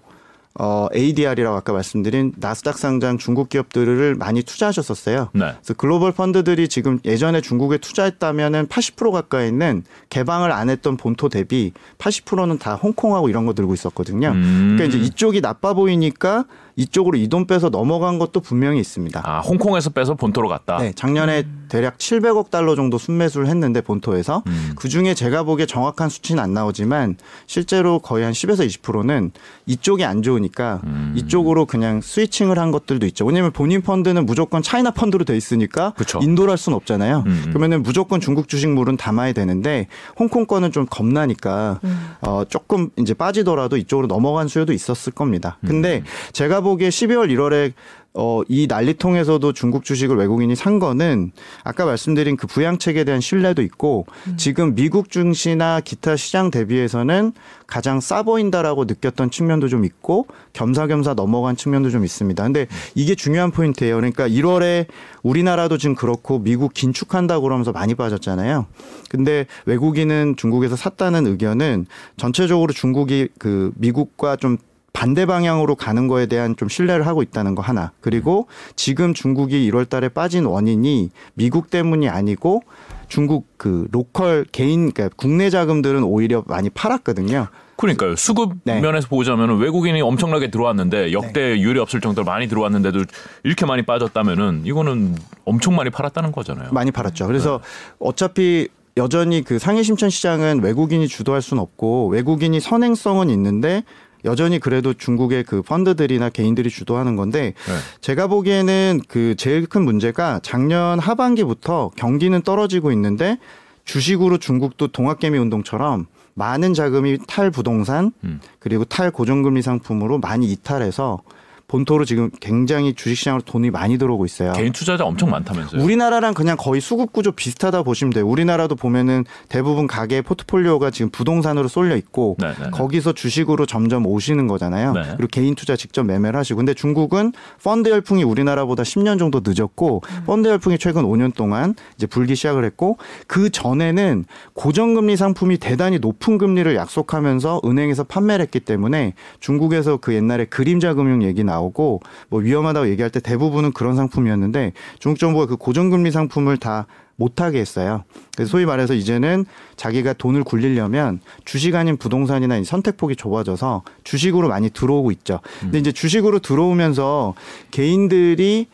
어 ADR이라고 아까 말씀드린 나스닥 상장 중국 기업들을 많이 투자하셨었어요. 네. 그래서 글로벌 펀드들이 지금 예전에 중국에 투자했다면은 80% 가까이는 개방을 안 했던 본토 대비 80%는 다 홍콩하고 이런 거 들고 있었거든요. 음. 그러니까 이제 이쪽이 나빠 보이니까 이쪽으로 이 돈 빼서 넘어간 것도 분명히 있습니다. 아, 홍콩에서 빼서 본토로 갔다. 네, 작년에 대략 700억 달러 정도 순매수를 했는데 본토에서 음. 그 중에 제가 보기에 정확한 수치는 안 나오지만 실제로 거의 한 10에서 20%는 이쪽이 안 좋으니까 음. 이쪽으로 그냥 스위칭을 한 것들도 있죠. 왜냐하면 본인 펀드는 무조건 차이나 펀드로 돼 있으니까 그쵸. 인도를 할 수는 없잖아요. 음, 음. 그러면은 무조건 중국 주식물은 담아야 되는데 홍콩 거는 좀 겁나니까 어, 조금 이제 빠지더라도 이쪽으로 넘어간 수요도 있었을 겁니다. 음. 근데 제가 보기에 12월 1월에 어, 이 난리통에서도 중국 주식을 외국인이 산 거는 아까 말씀드린 그 부양책에 대한 신뢰도 있고 지금 미국 증시나 기타 시장 대비해서는 가장 싸 보인다라고 느꼈던 측면도 좀 있고 겸사겸사 넘어간 측면도 좀 있습니다. 근데 이게 중요한 포인트예요. 그러니까 1월에 우리나라도 지금 그렇고 미국 긴축한다고 그러면서 많이 빠졌잖아요. 근데 외국인은 중국에서 샀다는 의견은 전체적으로 중국이 그 미국과 좀 반대 방향으로 가는 거에 대한 좀 신뢰를 하고 있다는 거 하나. 그리고 지금 중국이 1월 달에 빠진 원인이 미국 때문이 아니고 중국 그 로컬 개인 그러니까 국내 자금들은 오히려 많이 팔았거든요. 그러니까요. 수급 네. 면에서 보자면 외국인이 엄청나게 들어왔는데 역대 유례 없을 정도로 많이 들어왔는데도 이렇게 많이 빠졌다면은 이거는 엄청 많이 팔았다는 거잖아요. 많이 팔았죠. 그래서 어차피 여전히 그 상해 심천 시장은 외국인이 주도할 수는 없고 외국인이 선행성은 있는데 여전히 그래도 중국의 그 펀드들이나 개인들이 주도하는 건데 네. 제가 보기에는 그 제일 큰 문제가 작년 하반기부터 경기는 떨어지고 있는데 주식으로 중국도 동학개미 운동처럼 많은 자금이 탈 부동산 음. 그리고 탈 고정금리 상품으로 많이 이탈해서 본토로 지금 굉장히 주식시장으로 돈이 많이 들어오고 있어요. 개인 투자자 엄청 많다면서요. 우리나라랑 그냥 거의 수급 구조 비슷하다 보시면 돼요. 우리나라도 보면은 대부분 가계 포트폴리오가 지금 부동산으로 쏠려 있고 네, 네, 네. 거기서 주식으로 점점 오시는 거잖아요. 네. 그리고 개인 투자 직접 매매를 하시고. 근데 중국은 펀드 열풍이 우리나라보다 10년 정도 늦었고 펀드 열풍이 최근 5년 동안 이제 불기 시작을 했고 그 전에는 고정금리 상품이 대단히 높은 금리를 약속하면서 은행에서 판매를 했기 때문에 중국에서 그 옛날에 그림자 금융 얘기 나 오고 뭐 위험하다고 얘기할 때 대부분은 그런 상품이었는데 중국 정부가 그 고정금리 상품을 다 못하게 했어요. 그래서 소위 말해서 이제는 자기가 돈을 굴리려면 주식 아닌 부동산이나 이 선택폭이 좁아져서 주식으로 많이 들어오고 있죠. 근데 이제 주식으로 들어오면서 개인들이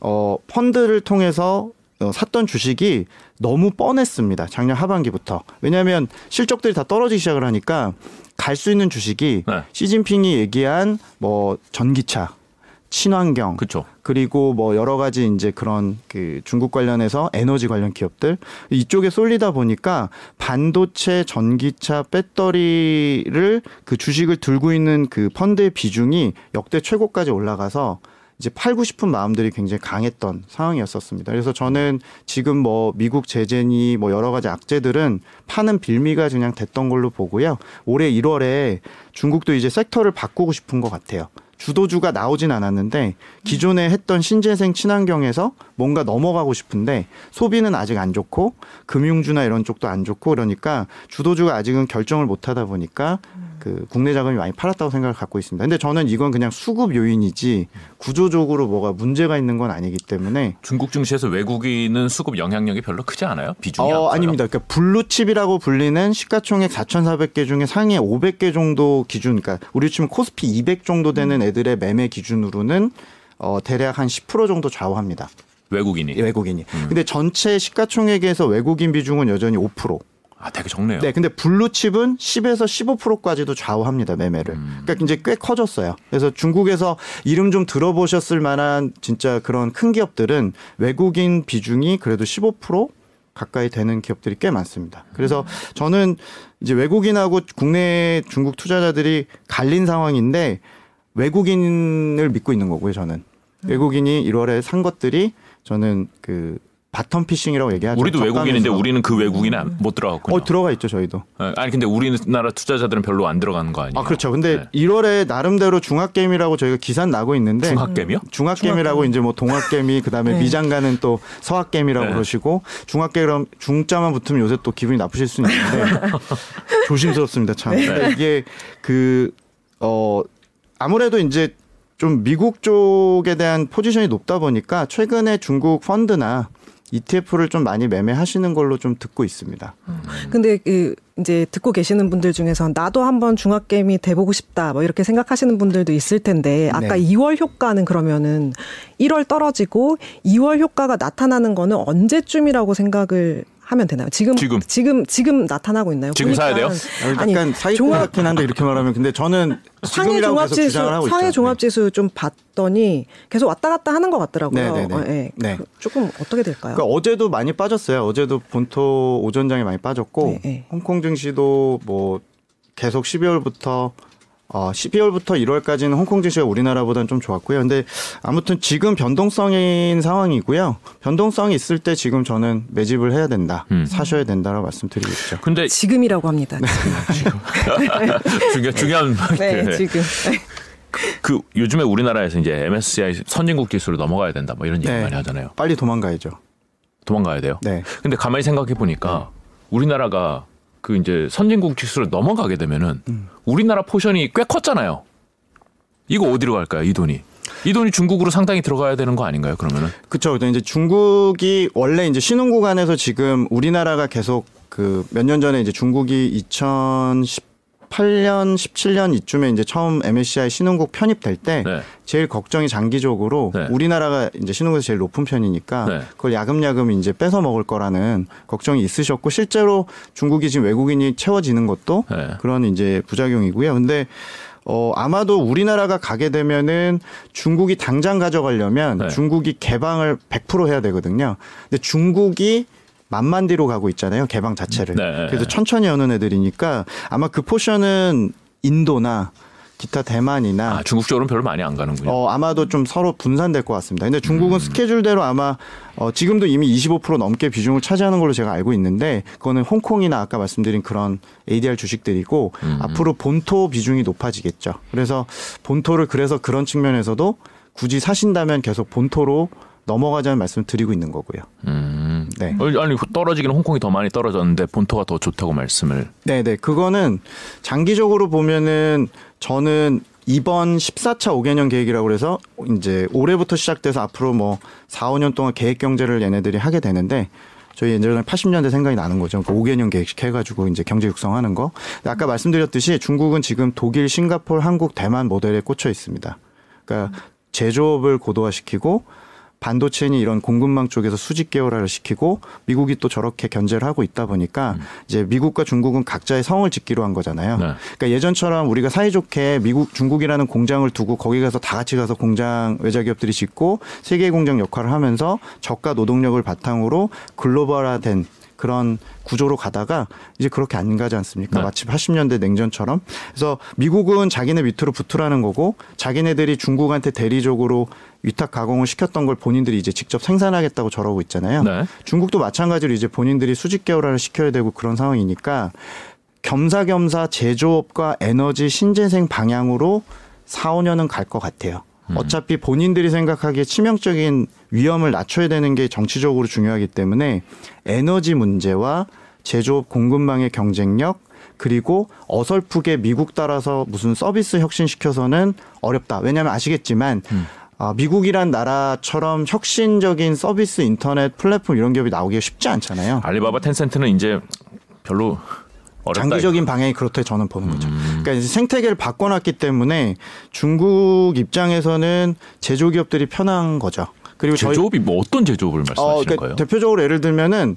어 펀드를 통해서 어, 샀던 주식이 너무 뻔했습니다. 작년 하반기부터. 왜냐하면 실적들이 다 떨어지기 시작을 하니까 갈 수 있는 주식이 네. 시진핑이 얘기한 뭐 전기차, 친환경, 그렇죠. 그리고 뭐 여러 가지 이제 그런 그 중국 관련해서 에너지 관련 기업들 이쪽에 쏠리다 보니까 반도체, 전기차, 배터리를 그 주식을 들고 있는 그 펀드의 비중이 역대 최고까지 올라가서 이제 팔고 싶은 마음들이 굉장히 강했던 상황이었었습니다. 그래서 저는 지금 뭐 미국 제재니 뭐 여러 가지 악재들은 파는 빌미가 그냥 됐던 걸로 보고요. 올해 1월에 중국도 이제 섹터를 바꾸고 싶은 것 같아요. 주도주가 나오진 않았는데 기존에 했던 신재생 친환경에서 뭔가 넘어가고 싶은데 소비는 아직 안 좋고 금융주나 이런 쪽도 안 좋고 그러니까 주도주가 아직은 결정을 못 하다 보니까 그 국내 자금이 많이 팔았다고 생각을 갖고 있습니다. 근데 저는 이건 그냥 수급 요인이지 구조적으로 뭐가 문제가 있는 건 아니기 때문에 중국 증시에서 외국인은 수급 영향력이 별로 크지 않아요? 비중이 어? 아닙니다. 그러니까 블루칩이라고 불리는 시가총액 4,400개 중에 상위 500개 정도 기준, 그러니까 우리 치면 코스피 200 정도 되는 애들의 매매 기준으로는 어, 대략 한 10% 정도 좌우합니다. 외국인이. 이 외국인이. 근데 전체 시가총액에서 외국인 비중은 여전히 5%. 아, 되게 적네요. 네, 근데 블루칩은 10에서 15%까지도 좌우합니다 매매를. 음. 그러니까 이제 꽤 커졌어요. 그래서 중국에서 이름 좀 들어보셨을 만한 진짜 그런 큰 기업들은 외국인 비중이 그래도 15% 가까이 되는 기업들이 꽤 많습니다. 그래서 저는 이제 외국인하고 국내 중국 투자자들이 갈린 상황인데 외국인을 믿고 있는 거고요. 저는 외국인이 1월에 산 것들이 저는 그 bottom fishing이라고 얘기하죠. 우리도 외국인인데. 우리는 그 외국인에 안- 못 들어갔군요. 어 들어가 있죠 저희도. 예, 아니 근데 우리나라 투자자들은 별로 안 들어가는 거 아니에요? 아 그렇죠. 근데 네. 1월에 나름대로 중학개미라고 저희가 기사 나고 있는데 중학개미요? 중학개미라고 이제 뭐 동학개미 그다음에 네. 미장 가는 또 서학개미라고 네. 그러시고 중학개미 중자만 붙으면 요새 또 기분이 나쁘실 수는 있는데 조심스럽습니다 참. 근데 이게 그 어 아무래도 이제 좀 미국 쪽에 대한 포지션이 높다 보니까 최근에 중국 펀드나 ETF를 좀 많이 매매하시는 걸로 좀 듣고 있습니다. 근데 그 이제 듣고 계시는 분들 중에서 나도 한번 중학게임이 돼보고 싶다 뭐 이렇게 생각하시는 분들도 있을 텐데 아까 네. 2월 효과는 그러면은 1월 떨어지고 2월 효과가 나타나는 거는 언제쯤이라고 생각을 하면 되나요? 지금 지금. 지금 지금 나타나고 있나요? 지금 사야 돼요? 아니, 약간 사기꾼 종합- 같긴 한데 이렇게 말하면 근데 저는 상해 종합지수 상해 있죠. 네. 종합지수 좀 봤더니 계속 왔다 갔다 하는 것 같더라고요. 네, 네, 네. 어, 예. 네. 그 조금 어떻게 될까요? 그러니까 어제도 많이 빠졌어요. 어제도 본토 오전장에 많이 빠졌고 네, 네. 홍콩 증시도 뭐 계속 12월부터 어 12월부터 1월까지는 홍콩 증시가 우리나라보다는 좀 좋았고요. 근데 아무튼 지금 변동성인 상황이고요. 변동성이 있을 때 지금 저는 매집을 해야 된다. 음. 사셔야 된다라고 말씀드리고 있죠. 근데 지금이라고 합니다. 중요, 중요한 네, 네. 지금. 네. 그 요즘에 우리나라에서 이제 MSCI 선진국 지수로 넘어가야 된다 뭐 이런 얘기 네. 많이 하잖아요. 빨리 도망가야죠. 도망가야 돼요. 네. 근데 가만히 생각해 보니까 우리나라가 그 이제 선진국 지수를 넘어가게 되면은 음. 우리나라 포션이 꽤 컸잖아요. 이거 어디로 갈까요? 이 돈이. 이 돈이 중국으로 상당히 들어가야 되는 거 아닌가요? 그러면은 그렇죠. 이제 중국이 원래 이제 신흥 구간에서 지금 우리나라가 계속 그 몇 년 전에 이제 중국이 2018년, 17년 이쯤에 이제 처음 MSCI 신흥국 편입될 때 네. 제일 걱정이 장기적으로 네. 우리나라가 이제 신흥국에서 제일 높은 편이니까 네. 그걸 야금야금 이제 뺏어 먹을 거라는 걱정이 있으셨고 실제로 중국이 지금 외국인이 채워지는 것도 네. 그런 이제 부작용이고요. 근데 어 아마도 우리나라가 가게 되면은 중국이 당장 가져가려면 네. 중국이 개방을 100% 해야 되거든요. 근데 중국이 만만 뒤로 가고 있잖아요. 개방 자체를. 네. 그래서 천천히 여는 애들이니까 아마 그 포션은 인도나 기타 대만이나 아, 중국 쪽으로는 별로 많이 안 가는군요. 어, 아마도 좀 서로 분산될 것 같습니다. 근데 음. 중국은 스케줄대로 아마 어, 지금도 이미 25% 넘게 비중을 차지하는 걸로 제가 알고 있는데 그거는 홍콩이나 아까 말씀드린 그런 ADR 주식들이고 음. 앞으로 본토 비중이 높아지겠죠. 그래서 본토를 그래서 그런 측면에서도 굳이 사신다면 계속 본토로 넘어가자는 말씀을 드리고 있는 거고요. 음. 네. 어, 아니 떨어지기는 홍콩이 더 많이 떨어졌는데 본토가 더 좋다고 말씀을. 네 네. 그거는 장기적으로 보면은 저는 이번 14차 5개년 계획이라고 그래서 이제 올해부터 시작돼서 앞으로 뭐 4, 5년 동안 계획 경제를 얘네들이 하게 되는데 저희 예전에 80년대 생각이 나는 거죠. 그 5개년 계획씩 해가지고 이제 경제 육성하는 거. 아까 말씀드렸듯이 중국은 지금 독일, 싱가포르, 한국, 대만 모델에 꽂혀 있습니다. 그러니까 제조업을 고도화시키고 반도체니 이런 공급망 쪽에서 수직 계열화를 시키고 미국이 또 저렇게 견제를 하고 있다 보니까 이제 미국과 중국은 각자의 성을 짓기로 한 거잖아요. 네. 그러니까 예전처럼 우리가 사이좋게 미국 중국이라는 공장을 두고 거기 가서 다 같이 가서 공장 외자 기업들이 짓고 세계 공장 역할을 하면서 저가 노동력을 바탕으로 글로벌화된 그런 구조로 가다가 이제 그렇게 안 가지 않습니까? 네. 마치 80년대 냉전처럼. 그래서 미국은 자기네 밑으로 붙으라는 거고 자기네들이 중국한테 대리적으로 위탁 가공을 시켰던 걸 본인들이 이제 직접 생산하겠다고 저러고 있잖아요. 네. 중국도 마찬가지로 이제 본인들이 수직 계열화를 시켜야 되고 그런 상황이니까 겸사겸사 제조업과 에너지 신재생 방향으로 4, 5년은 갈 것 같아요. 어차피 본인들이 생각하기에 치명적인 위험을 낮춰야 되는 게 정치적으로 중요하기 때문에 에너지 문제와 제조업 공급망의 경쟁력 그리고 어설프게 미국 따라서 무슨 서비스 혁신시켜서는 어렵다. 왜냐하면 아시겠지만 아, 미국이란 나라처럼 혁신적인 서비스 인터넷 플랫폼 이런 기업이 나오기가 쉽지 않잖아요. 알리바바 텐센트는 이제 별로 어렵다. 장기적인 방향이 그렇다 저는 보는 거죠. 그러니까 이제 생태계를 바꿔놨기 때문에 중국 입장에서는 제조기업들이 편한 거죠. 그리고 저희 제조업이 뭐 어떤 제조업을 말씀하시는 어, 그러니까 거예요? 대표적으로 예를 들면은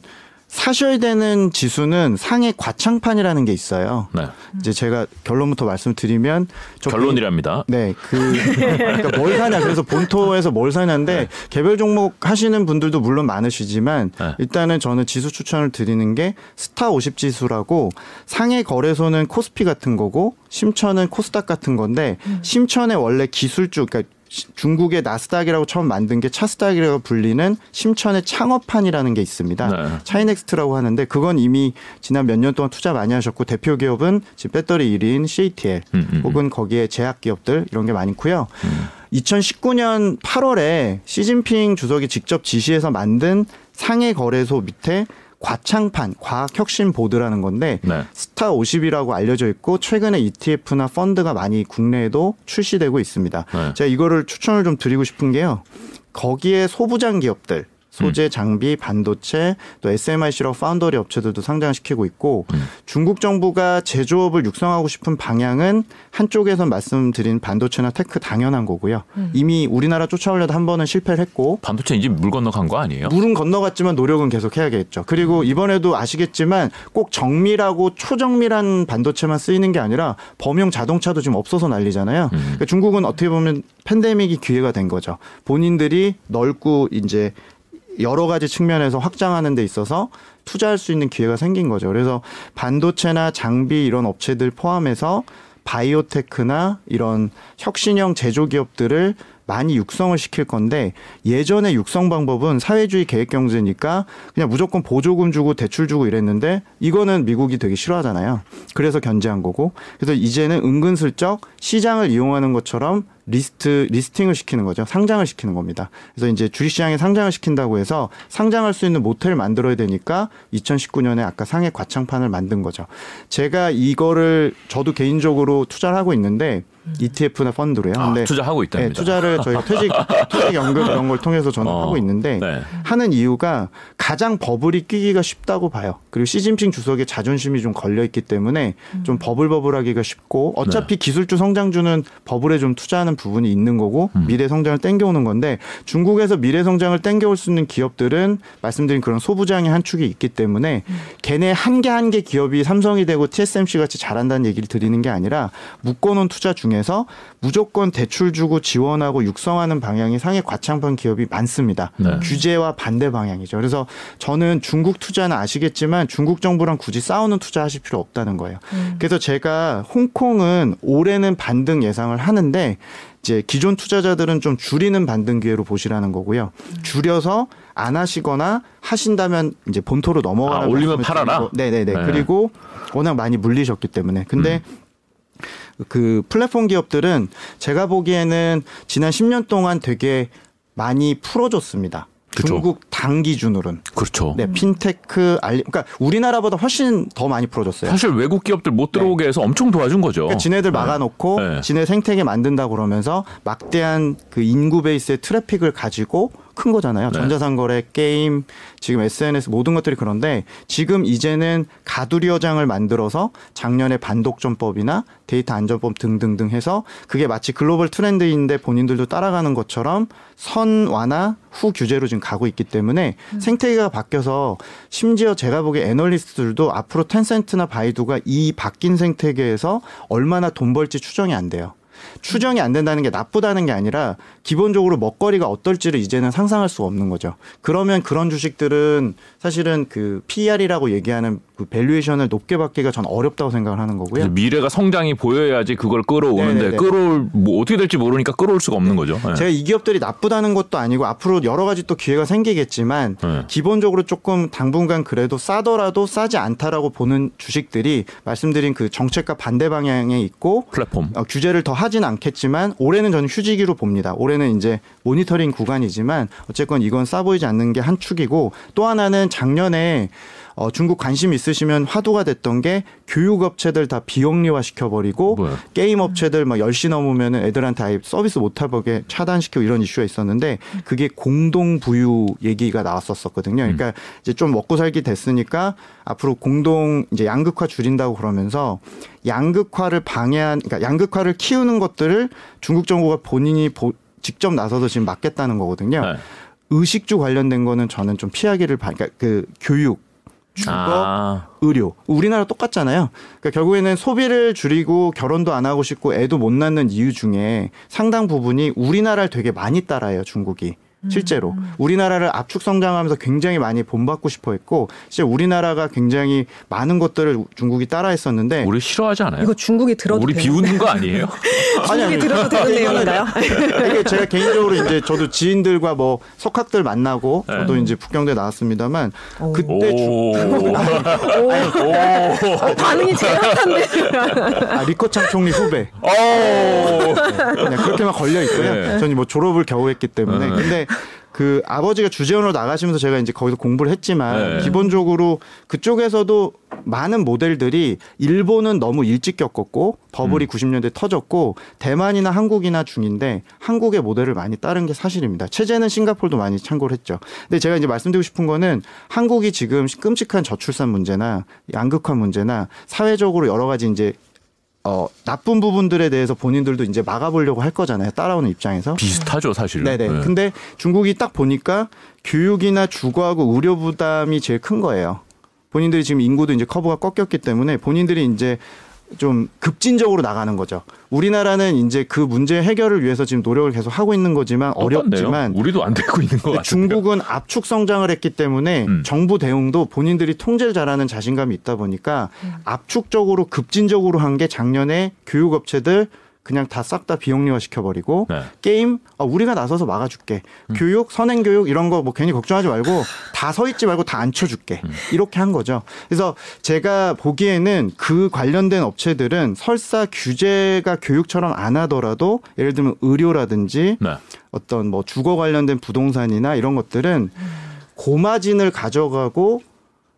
사셔야 되는 지수는 상해 과창판이라는 게 있어요. 네. 이제 제가 결론부터 말씀드리면 저 결론이랍니다. 네, 그 그러니까 뭘 사냐. 그래서 본토에서 뭘 사냐인데 개별 종목 하시는 분들도 물론 많으시지만 네. 일단은 저는 지수 추천을 드리는 게 스타 50 지수라고 상해 거래소는 코스피 같은 거고 심천은 코스닥 같은 건데 심천의 원래 기술주 그러니까 시- 중국의 나스닥이라고 처음 만든 게 차스닥이라고 불리는 심천의 창업판이라는 게 있습니다. 네. 차이넥스트라고 하는데 그건 이미 지난 몇 년 동안 투자 많이 하셨고 대표 기업은 지금 배터리 1인 CATL 음, 음, 혹은 거기에 제약 기업들 이런 게 많고요. 2019년 8월에 시진핑 주석이 직접 지시해서 만든 상해 거래소 밑에 과창판 과학혁신 보드라는 건데 네. 스타 50이라고 알려져 있고 최근에 ETF나 펀드가 많이 국내에도 출시되고 있습니다. 네. 제가 이거를 추천을 좀 드리고 싶은 게요. 거기에 소부장 기업들 소재, 장비, 반도체, 또 SMIC라고 foundry 업체들도 상장시키고 있고 중국 정부가 제조업을 육성하고 싶은 방향은 한쪽에서 말씀드린 반도체나 tech 당연한 거고요. 이미 우리나라 쫓아오려다 한 번은 실패를 했고 반도체 이제 물 건너간 거 아니에요? 물은 건너갔지만 노력은 계속 해야겠죠. 그리고 이번에도 아시겠지만 꼭 정밀하고 초정밀한 반도체만 쓰이는 게 아니라 범용 자동차도 지금 없어서 난리잖아요. 그러니까 중국은 어떻게 보면 팬데믹이 기회가 된 거죠. 본인들이 넓고 이제 여러 가지 측면에서 확장하는 데 있어서 투자할 수 있는 기회가 생긴 거죠. 그래서 반도체나 장비 이런 업체들 포함해서 biotech나 이런 혁신형 제조 기업들을 많이 육성을 시킬 건데 예전에 육성 방법은 사회주의 계획 경제니까 그냥 무조건 보조금 주고 대출 주고 이랬는데 이거는 미국이 되게 싫어하잖아요. 그래서 견제한 거고 그래서 이제는 은근슬쩍 시장을 이용하는 것처럼 list listing을 시키는 거죠. 상장을 시키는 겁니다. 그래서 이제 주식시장에 상장을 시킨다고 해서 상장할 수 있는 모델을 만들어야 되니까 2019년에 아까 상해 과창판을 만든 거죠. 제가 이거를 저도 개인적으로 투자를 하고 있는데 ETF나 펀드로요. 아, 근데 투자하고 있답니다. 네, 투자를 저희 퇴직 퇴직 연금 이런 걸 통해서 저는 어, 하고 있는데 네. 하는 이유가 가장 버블이 끼기가 쉽다고 봐요. 그리고 시진핑 주석의 자존심이 좀 걸려 있기 때문에 좀 버블버블하기가 쉽고 어차피 기술주 성장주는 버블에 좀 투자하는 부분이 있는 거고 미래 성장을 땡겨오는 건데 중국에서 미래 성장을 땡겨올 수 있는 기업들은 말씀드린 그런 소부장의 한 축이 있기 때문에 걔네 한 개 한 개 기업이 삼성이 되고 TSMC 같이 잘한다는 얘기를 드리는 게 아니라 묶어놓은 투자 중에 서 무조건 대출 주고 지원하고 육성하는 방향이 상해 과창판 기업이 많습니다. 네. 규제와 반대 방향이죠. 그래서 저는 중국 투자는 아시겠지만 중국 정부랑 굳이 싸우는 투자하실 필요 없다는 거예요. 그래서 제가 홍콩은 올해는 반등 예상을 하는데 이제 기존 투자자들은 좀 줄이는 반등 기회로 보시라는 거고요. 줄여서 안 하시거나 하신다면 이제 본토로 넘어가는 아, 올리면 팔아라? 네네네. 네. 그리고 워낙 많이 물리셨기 때문에. 근데 음. 그 플랫폼 기업들은 제가 보기에는 지난 10년 동안 되게 많이 풀어줬습니다. 그쵸. 중국 당 기준으로는. 그렇죠. 네, 핀테크 알리 그러니까 우리나라보다 훨씬 더 많이 풀어줬어요. 사실 외국 기업들 못 들어오게 해서 엄청 도와준 거죠. 그러니까 지네들 막아놓고 네. 지네 생태계 만든다 그러면서 막대한 그 인구 베이스의 트래픽을 가지고 큰 거잖아요. 네. 전자상거래, 게임, 지금 SNS 모든 것들이 그런데 지금 이제는 가두리어장을 만들어서 작년에 반독점법이나 데이터 안전법 등등등 해서 그게 마치 글로벌 트렌드인데 본인들도 따라가는 것처럼 선 완화 후 규제로 지금 가고 있기 때문에 생태계가 바뀌어서 심지어 제가 보기에 애널리스트들도 앞으로 텐센트나 바이두가 이 바뀐 생태계에서 얼마나 돈 벌지 추정이 안 돼요. 추정이 안 된다는 게 나쁘다는 게 아니라 기본적으로 먹거리가 어떨지를 이제는 상상할 수가 없는 거죠. 그러면 그런 주식들은 사실은 그 PER이라고 얘기하는 그 valuation을 높게 받기가 전 어렵다고 생각을 하는 거고요. 미래가 성장이 보여야지 그걸 끌어오는데 네네네. 끌어올 뭐 어떻게 될지 모르니까 끌어올 수가 없는 거죠. 네. 제가 이 기업들이 나쁘다는 것도 아니고 앞으로 여러 가지 또 기회가 생기겠지만 네. 기본적으로 조금 당분간 그래도 싸더라도 싸지 않다라고 보는 주식들이 말씀드린 그 정책과 반대 방향에 있고 플랫폼. 어, 규제를 더 하진 않겠지만 올해는 저는 휴지기로 봅니다. 올해는 이제 모니터링 구간이지만 어쨌건 이건 싸 보이지 않는 게 한 축이고 또 하나는 작년에 어, 중국 관심 있으시면 화두가 됐던 게 교육 업체들 다 비영리화 시켜버리고 뭐야? 게임 업체들 막 10시 넘으면 애들한테 아예 서비스 못하게 차단시키고 이런 이슈가 있었는데 그게 공동 부유 얘기가 나왔었거든요. 그러니까 이제 좀 먹고 살기 됐으니까 앞으로 공동 이제 양극화 줄인다고 그러면서 양극화를 방해한 그러니까 양극화를 키우는 것들을 중국 정부가 본인이 보- 직접 나서서 지금 막겠다는 거거든요. 네. 의식주 관련된 거는 저는 좀 피하기를 바, 그러니까 그 교육, 주거, 아, 의료. 우리나라 똑같잖아요. 그러니까 결국에는 소비를 줄이고 결혼도 안 하고 싶고 애도 못 낳는 이유 중에 상당 부분이 우리나라를 되게 많이 따라해요, 중국이. 실제로 우리나라를 압축 성장하면서 굉장히 많이 본받고 싶어 했고 진짜 우리나라가 굉장히 많은 것들을 중국이 따라했었는데 우리 싫어하지 않아요? 이거 중국이 들어도 우리 되는- 비웃는 거 아니에요? 아니, 아니. 중국이 들어도 되는 내용인가요? 이게 제가 개인적으로 이제 저도 지인들과 뭐 석학들 만나고 저도 네. 이제 북경대 나왔습니다,만 오. 그때 주- 오. 어, 반응이 제각한데. 아, 리커창 총리 후배 오. 그냥 그렇게만 걸려 있고요. 네. 저는 뭐 졸업을 겨우 했기 때문에. 네. 근데 그 아버지가 주재원으로 나가시면서 제가 이제 거기서 공부를 했지만 네. 기본적으로 그쪽에서도 많은 모델들이 일본은 너무 일찍 겪었고 버블이 음. 90년대 터졌고 대만이나 한국이나 중인데 한국의 모델을 많이 따른 게 사실입니다. 체제는 싱가폴도 많이 참고를 했죠. 근데 제가 이제 말씀드리고 싶은 거는 한국이 지금 끔찍한 저출산 문제나 양극화 문제나 사회적으로 여러 가지 이제 어, 나쁜 부분들에 대해서 본인들도 이제 막아보려고 할 거잖아요. 따라오는 입장에서. 비슷하죠 사실. 네네. 네. 근데 중국이 딱 보니까 교육이나 주거하고 의료 부담이 제일 큰 거예요. 본인들이 지금 인구도 이제 커브가 꺾였기 때문에 본인들이 이제 좀 급진적으로 나가는 거죠. 우리나라는 이제 그 문제 해결을 위해서 지금 노력을 계속 하고 있는 거지만. 어렵지만 우리도 안 되고 있는 것 같아요. 중국은 압축 성장을 했기 때문에 음. 정부 대응도 본인들이 통제를 잘하는 자신감이 있다 보니까 압축적으로 급진적으로 한 게 작년에 교육업체들 그냥 다 싹 다 비영리화 시켜버리고 네. 게임 아, 우리가 나서서 막아줄게. 교육 선행 교육 이런 거 뭐 괜히 걱정하지 말고 다 서 있지 말고 다 앉혀줄게. 이렇게 한 거죠. 그래서 제가 보기에는 그 관련된 업체들은 설사 규제가 교육처럼 안 하더라도 예를 들면 의료라든지 네. 어떤 뭐 주거 관련된 부동산이나 이런 것들은 고마진을 가져가고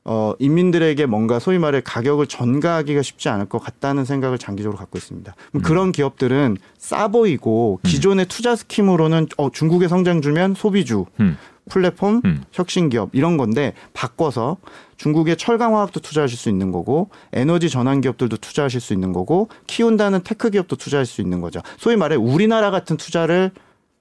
어 인민들에게 뭔가 소위 말해 가격을 전가하기가 쉽지 않을 것 같다는 생각을 장기적으로 갖고 있습니다. 그럼 그런 기업들은 싸 보이고 기존의 투자 scheme으로는 어 중국에 성장주면 소비주 음. 플랫폼, 음. 혁신 기업 이런 건데 바꿔서 중국의 철강 화학도 투자하실 수 있는 거고 에너지 전환 기업들도 투자하실 수 있는 거고 키운다는 tech 기업도 투자할 수 있는 거죠. 소위 말해 우리나라 같은 투자를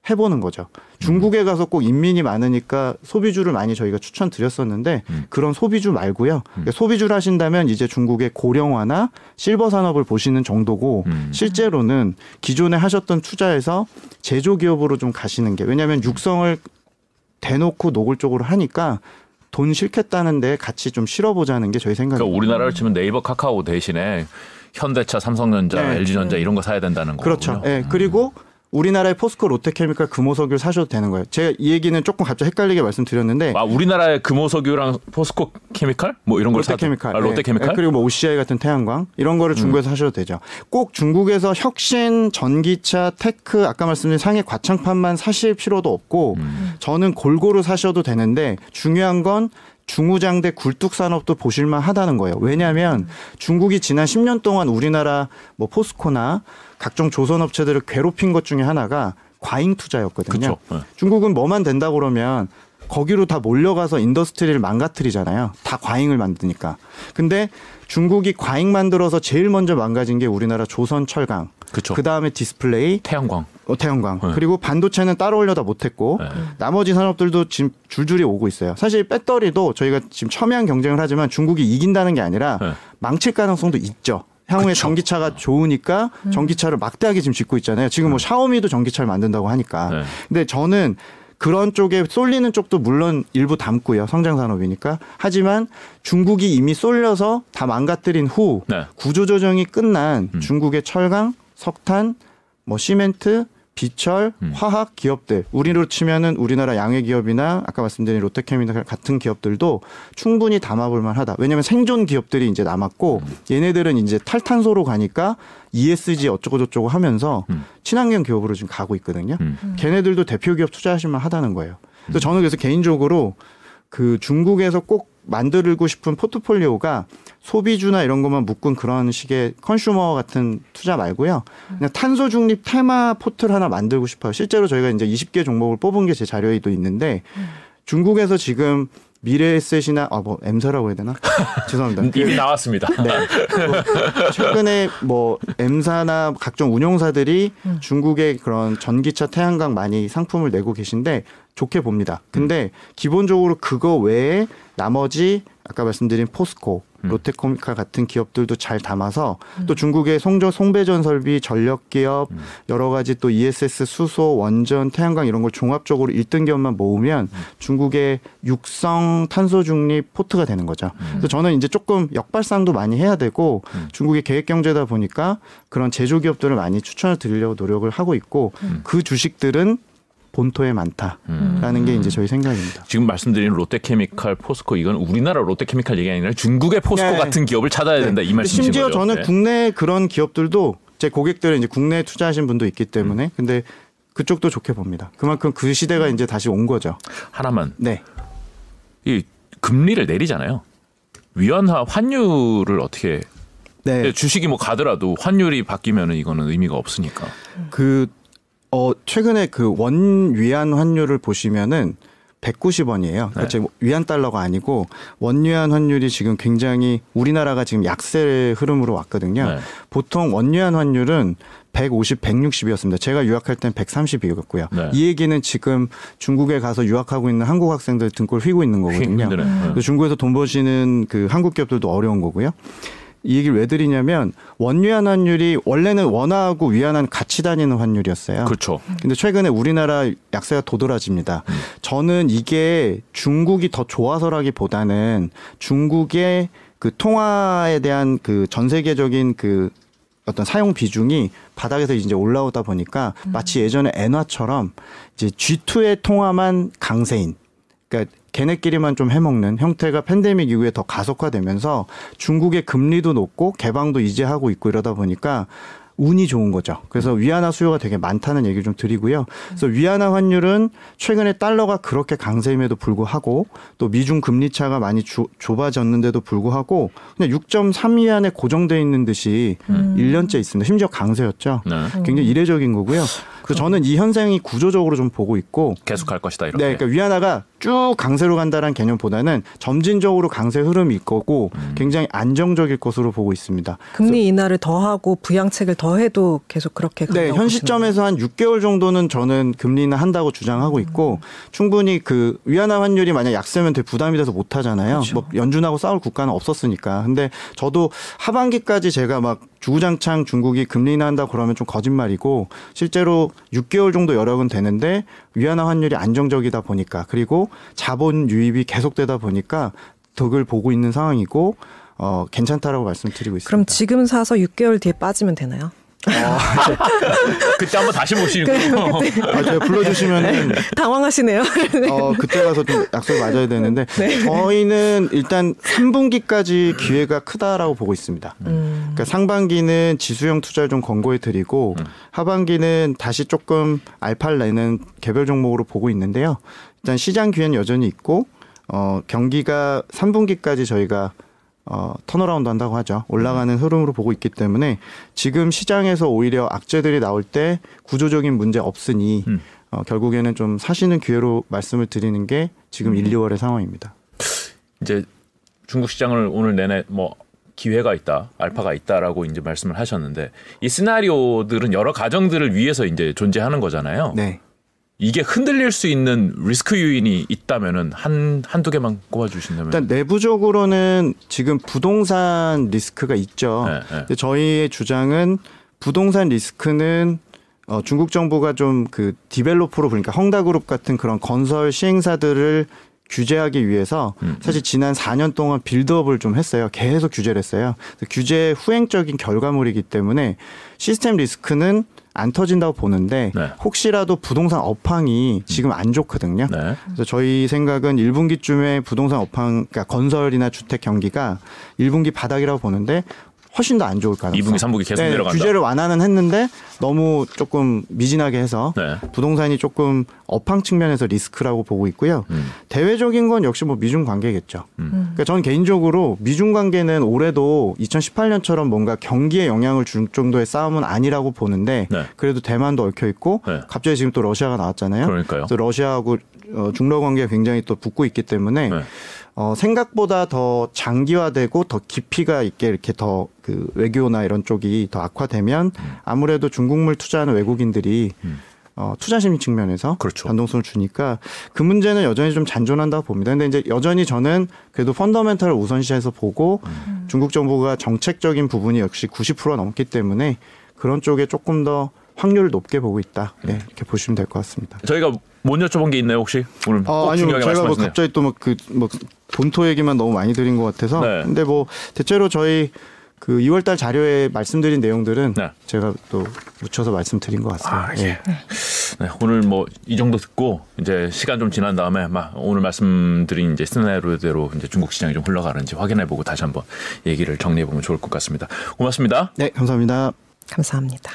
해보는 거죠. 중국에 가서 꼭 인민이 많으니까 소비주를 많이 저희가 추천드렸었는데 음. 그런 소비주 말고요. 그러니까 소비주를 하신다면 이제 중국의 고령화나 실버 산업을 보시는 정도고 음. 실제로는 기존에 하셨던 투자에서 제조 기업으로 좀 가시는 게 왜냐하면 육성을 대놓고 노골적으로 하니까 돈 싫겠다는데 같이 좀 실어보자는 게 저희 생각입니다. 그러니까 우리나라를 치면 네이버 카카오 대신에 현대차, 삼성전자, 네. LG전자 이런 거 사야 된다는 거죠. 그렇죠. 예. 그리고 우리나라의 포스코 롯데케미칼 금호석유를 사셔도 되는 거예요. 제가 이 얘기는 조금 갑자기 헷갈리게 말씀드렸는데 아 우리나라의 금호석유랑 포스코 케미칼 뭐 이런 걸 롯데케미칼, 아, 롯데케미칼? 예, 예, 그리고 뭐 OCI 같은 태양광 이런 거를 중국에서 하셔도 되죠. 꼭 중국에서 혁신, 전기차, tech 아까 말씀드린 상해 과창판만 사실 필요도 없고 음. 저는 골고루 사셔도 되는데 중요한 건 중후장대 굴뚝 산업도 보실만 하다는 거예요. 왜냐하면 중국이 지난 10년 동안 우리나라 뭐 포스코나 각종 조선 업체들을 괴롭힌 것 중에 하나가 과잉 투자였거든요. 네. 중국은 뭐만 된다 그러면 거기로 다 몰려가서 industry를 망가뜨리잖아요. 다 과잉을 만드니까. 근데 중국이 과잉 만들어서 제일 먼저 망가진 게 우리나라 조선 철강. 그 다음에 디스플레이, 태양광. 어, 태양광. 네. 그리고 반도체는 따라오려다 못했고 네. 나머지 산업들도 지금 줄줄이 오고 있어요. 사실 배터리도 저희가 지금 첨예한 경쟁을 하지만 중국이 이긴다는 게 아니라 네. 망칠 가능성도 있죠. 향후에 그쵸. 전기차가 좋으니까 전기차를 막대하게 지금 짓고 있잖아요. 지금 뭐 샤오미도 전기차를 만든다고 하니까. 네. 근데 저는 그런 쪽에 쏠리는 쪽도 물론 일부 담고요. 성장 산업이니까. 하지만 중국이 이미 쏠려서 다 망가뜨린 후 네. 구조조정이 끝난 음. 중국의 철강, 석탄, 뭐 시멘트, 비철, 음. 화학 기업들 우리로 치면은 우리나라 양해 기업이나 아까 말씀드린 롯데케미칼 같은 기업들도 충분히 담아볼 만하다. 왜냐하면 생존 기업들이 이제 남았고 음. 얘네들은 이제 탈탄소로 가니까 ESG 어쩌고 저쩌고 하면서 음. 친환경 기업으로 지금 가고 있거든요. 음. 걔네들도 대표 기업 투자하실 만하다는 거예요. 그래서 저는 그래서 개인적으로 그 중국에서 꼭 만들고 싶은 포트폴리오가 소비주나 이런 것만 묶은 그런 식의 컨슈머 같은 투자 말고요. 그냥 탄소 중립 테마 포트를 하나 만들고 싶어요. 실제로 저희가 이제 20개 종목을 뽑은 게 제 자료에도 있는데 중국에서 지금 미래에셋이나 아뭐 M사라고 해야 되나? 죄송합니다. 그 이미 나왔습니다. 네. 그 최근에 뭐 M사나 각종 운용사들이 중국의 그런 전기차 태양광 많이 상품을 내고 계신데 좋게 봅니다. 근데 기본적으로 그거 외에 나머지 아까 말씀드린 포스코, 롯데코미카 같은 기업들도 잘 담아서 또 중국의 송저 송배전 설비, 전력 기업 여러 가지 또 ESS 수소, 원전, 태양광 이런 걸 종합적으로 1등 기업만 모으면 중국의 육성 탄소 중립 포트가 되는 거죠. 그래서 저는 이제 조금 역발상도 많이 해야 되고 중국의 계획 경제다 보니까 그런 제조 기업들을 많이 추천을 드리려고 노력을 하고 있고 그 주식들은 본토에 많다라는 게 이제 저희 생각입니다. 지금 말씀드린 롯데케미칼, 포스코 이건 우리나라 롯데케미칼 얘기 아니라 중국의 포스코 네. 같은 기업을 찾아야 된다 이 말씀이신 심지어 거죠. 저는 네. 국내 그런 기업들도 제 고객들은 이제 국내에 투자하신 분도 있기 때문에 음. 근데 그쪽도 좋게 봅니다. 그만큼 그 시대가 이제 다시 온 거죠. 하나만 네. 이 금리를 내리잖아요. 위안화 환율을 어떻게 네. 주식이 뭐 가더라도 환율이 바뀌면은 이거는 의미가 없으니까. 그, 어, 최근에 그 원 위안 환율을 보시면은 190원이에요. 그러니까 네. 지금 위안 달러가 아니고 원 위안 환율이 지금 굉장히 우리나라가 지금 약세 흐름으로 왔거든요. 네. 보통 원 위안 환율은 150, 160이었습니다. 제가 유학할 땐 130이었고요. 네. 이 얘기는 지금 중국에 가서 유학하고 있는 한국 학생들 등골 휘고 있는 거거든요. 네. 중국에서 돈 버시는 그 한국 기업들도 어려운 거고요. 이 얘기를 왜 드리냐면 원위안 환율이 원래는 원화하고 위안화는 같이 다니는 환율이었어요. 그렇죠. 근데 최근에 우리나라 약세가 도드라집니다. 저는 이게 중국이 더 좋아서라기보다는 중국의 그 통화에 대한 그 전 세계적인 그 어떤 사용 비중이 바닥에서 이제 올라오다 보니까 마치 예전에 엔화처럼 이제 G2의 통화만 강세인 그러니까 걔네끼리만 좀 해먹는 형태가 팬데믹 이후에 더 가속화되면서 중국의 금리도 높고 개방도 이제 하고 있고 이러다 보니까 운이 좋은 거죠. 그래서 위안화 수요가 되게 많다는 얘기를 좀 드리고요. 그래서 위안화 환율은 최근에 달러가 그렇게 강세임에도 불구하고 또 미중 금리 차가 많이 주- 좁아졌는데도 불구하고 그냥 6.3 위안에 고정돼 있는 듯이 음. 1년째 있습니다. 심지어 강세였죠. 네. 굉장히 이례적인 거고요. 그래서 저는 이 현상이 구조적으로 좀 보고 있고 계속 갈 것이다 이렇게. 네, 그러니까 위안화가 쭉 강세로 간다는 개념보다는 점진적으로 강세 흐름이 있 거고 음. 굉장히 안정적일 것으로 보고 있습니다. 금리 인하를 더하고 부양책을 더해도 계속 그렇게 네, 간다고 현 시점에서 한 6개월 정도는 저는 금리는 한다고 주장하고 있고 충분히 그 위안화 환율이 만약 약세면 되게 부담이 돼서 못 하잖아요. 그렇죠. 뭐 연준하고 싸울 국가는 없었으니까. 근데 저도 하반기까지 제가 막 주구장창 중국이 금리 인하한다 그러면 좀 거짓말이고 실제로 6개월 정도 여력은 되는데 위안화 환율이 안정적이다 보니까 그리고 자본 유입이 계속되다 보니까 덕을 보고 있는 상황이고 어 괜찮다라고 말씀드리고 있습니다. 그럼 지금 사서 6개월 뒤에 빠지면 되나요? 그때 한번 다시 모시고. 아, 제가 불러주시면은 당황하시네요. 어, 그때 가서 좀 약속 맞아야 되는데 네. 저희는 일단 3분기까지 기회가 크다라고 보고 있습니다. 음. 그러니까 상반기는 지수형 투자를 좀 권고해 드리고 하반기는 다시 조금 알파를 내는 개별 종목으로 보고 있는데요. 일단 시장 기회는 여전히 있고 어, 경기가 3분기까지 저희가 어, turnaround 한다고 하죠. 올라가는 흐름으로 보고 있기 때문에 지금 시장에서 오히려 악재들이 나올 때 구조적인 문제 없으니 음. 어, 결국에는 좀 사시는 기회로 말씀을 드리는 게 지금 1, 2월의 상황입니다. 이제 중국 시장을 오늘 내내 뭐 기회가 있다, 알파가 있다라고 이제 말씀을 하셨는데 이 시나리오들은 여러 가정들을 위해서 이제 존재하는 거잖아요. 네. 이게 흔들릴 수 있는 리스크 요인이 있다면은 한 한두 개만 꼽아 주신다면. 일단 내부적으로는 지금 부동산 리스크가 있죠. 네, 네. 저희의 주장은 부동산 리스크는 어, 중국 정부가 좀 그 디벨로퍼로 그러니까 헝다그룹 같은 그런 건설 시행사들을 규제하기 위해서 음. 사실 지난 4년 동안 빌드업을 좀 했어요. 계속 규제를 했어요. 규제의 후행적인 결과물이기 때문에 시스템 리스크는 안 터진다고 보는데 네. 혹시라도 부동산 업황이 지금 안 좋거든요. 네. 그래서 저희 생각은 1분기쯤에 부동산 업황, 그러니까 건설이나 주택 경기가 1분기 바닥이라고 보는데 훨씬 더 안 좋을 가능성. 2분기, 3분기 계속 네, 내려간다. 규제를 완화는 했는데 너무 조금 미진하게 해서 네. 부동산이 조금 업황 측면에서 리스크라고 보고 있고요. 음. 대외적인 건 역시 뭐 미중 관계겠죠. 음. 그러니까 저는 개인적으로 미중 관계는 올해도 2018년처럼 뭔가 경기에 영향을 줄 정도의 싸움은 아니라고 보는데 네. 그래도 대만도 얽혀 있고 네. 갑자기 지금 또 러시아가 나왔잖아요. 그러니까요. 러시아하고 어, 중러 관계가 굉장히 또 붙고 있기 때문에 네. 어, 생각보다 더 장기화되고 더 깊이가 있게 이렇게 더 그 외교나 이런 쪽이 더 악화되면 아무래도 중국물 투자하는 외국인들이 음. 어, 투자 심리 측면에서 그렇죠. 변동성을 주니까 그 문제는 여전히 좀 잔존한다고 봅니다. 근데 이제 여전히 저는 그래도 펀더멘털을 우선시해서 보고 음. 중국 정부가 정책적인 부분이 역시 90% 넘기 때문에 그런 쪽에 조금 더 확률을 높게 보고 있다. 음. 네, 이렇게 보시면 될 것 같습니다. 저희가 못 여쭤본 게 있나요 혹시 오늘 꼭 아, 아니요. 중요하게 저희가 뭐 말씀하시네요. 갑자기 또막그뭐 본토 얘기만 너무 많이 드린 것 같아서. 네. 근데 뭐 대체로 저희 그 2월달 자료에 말씀드린 내용들은 네. 제가 또 묻혀서 말씀드린 것 같습니다. 아, 예. 네, 오늘 뭐 이 정도 듣고 이제 시간 좀 지난 다음에 막 오늘 말씀드린 이제 시나리오대로 이제 중국 시장이 좀 흘러가는지 확인해보고 다시 한번 얘기를 정리해보면 좋을 것 같습니다. 고맙습니다. 네, 감사합니다. 감사합니다.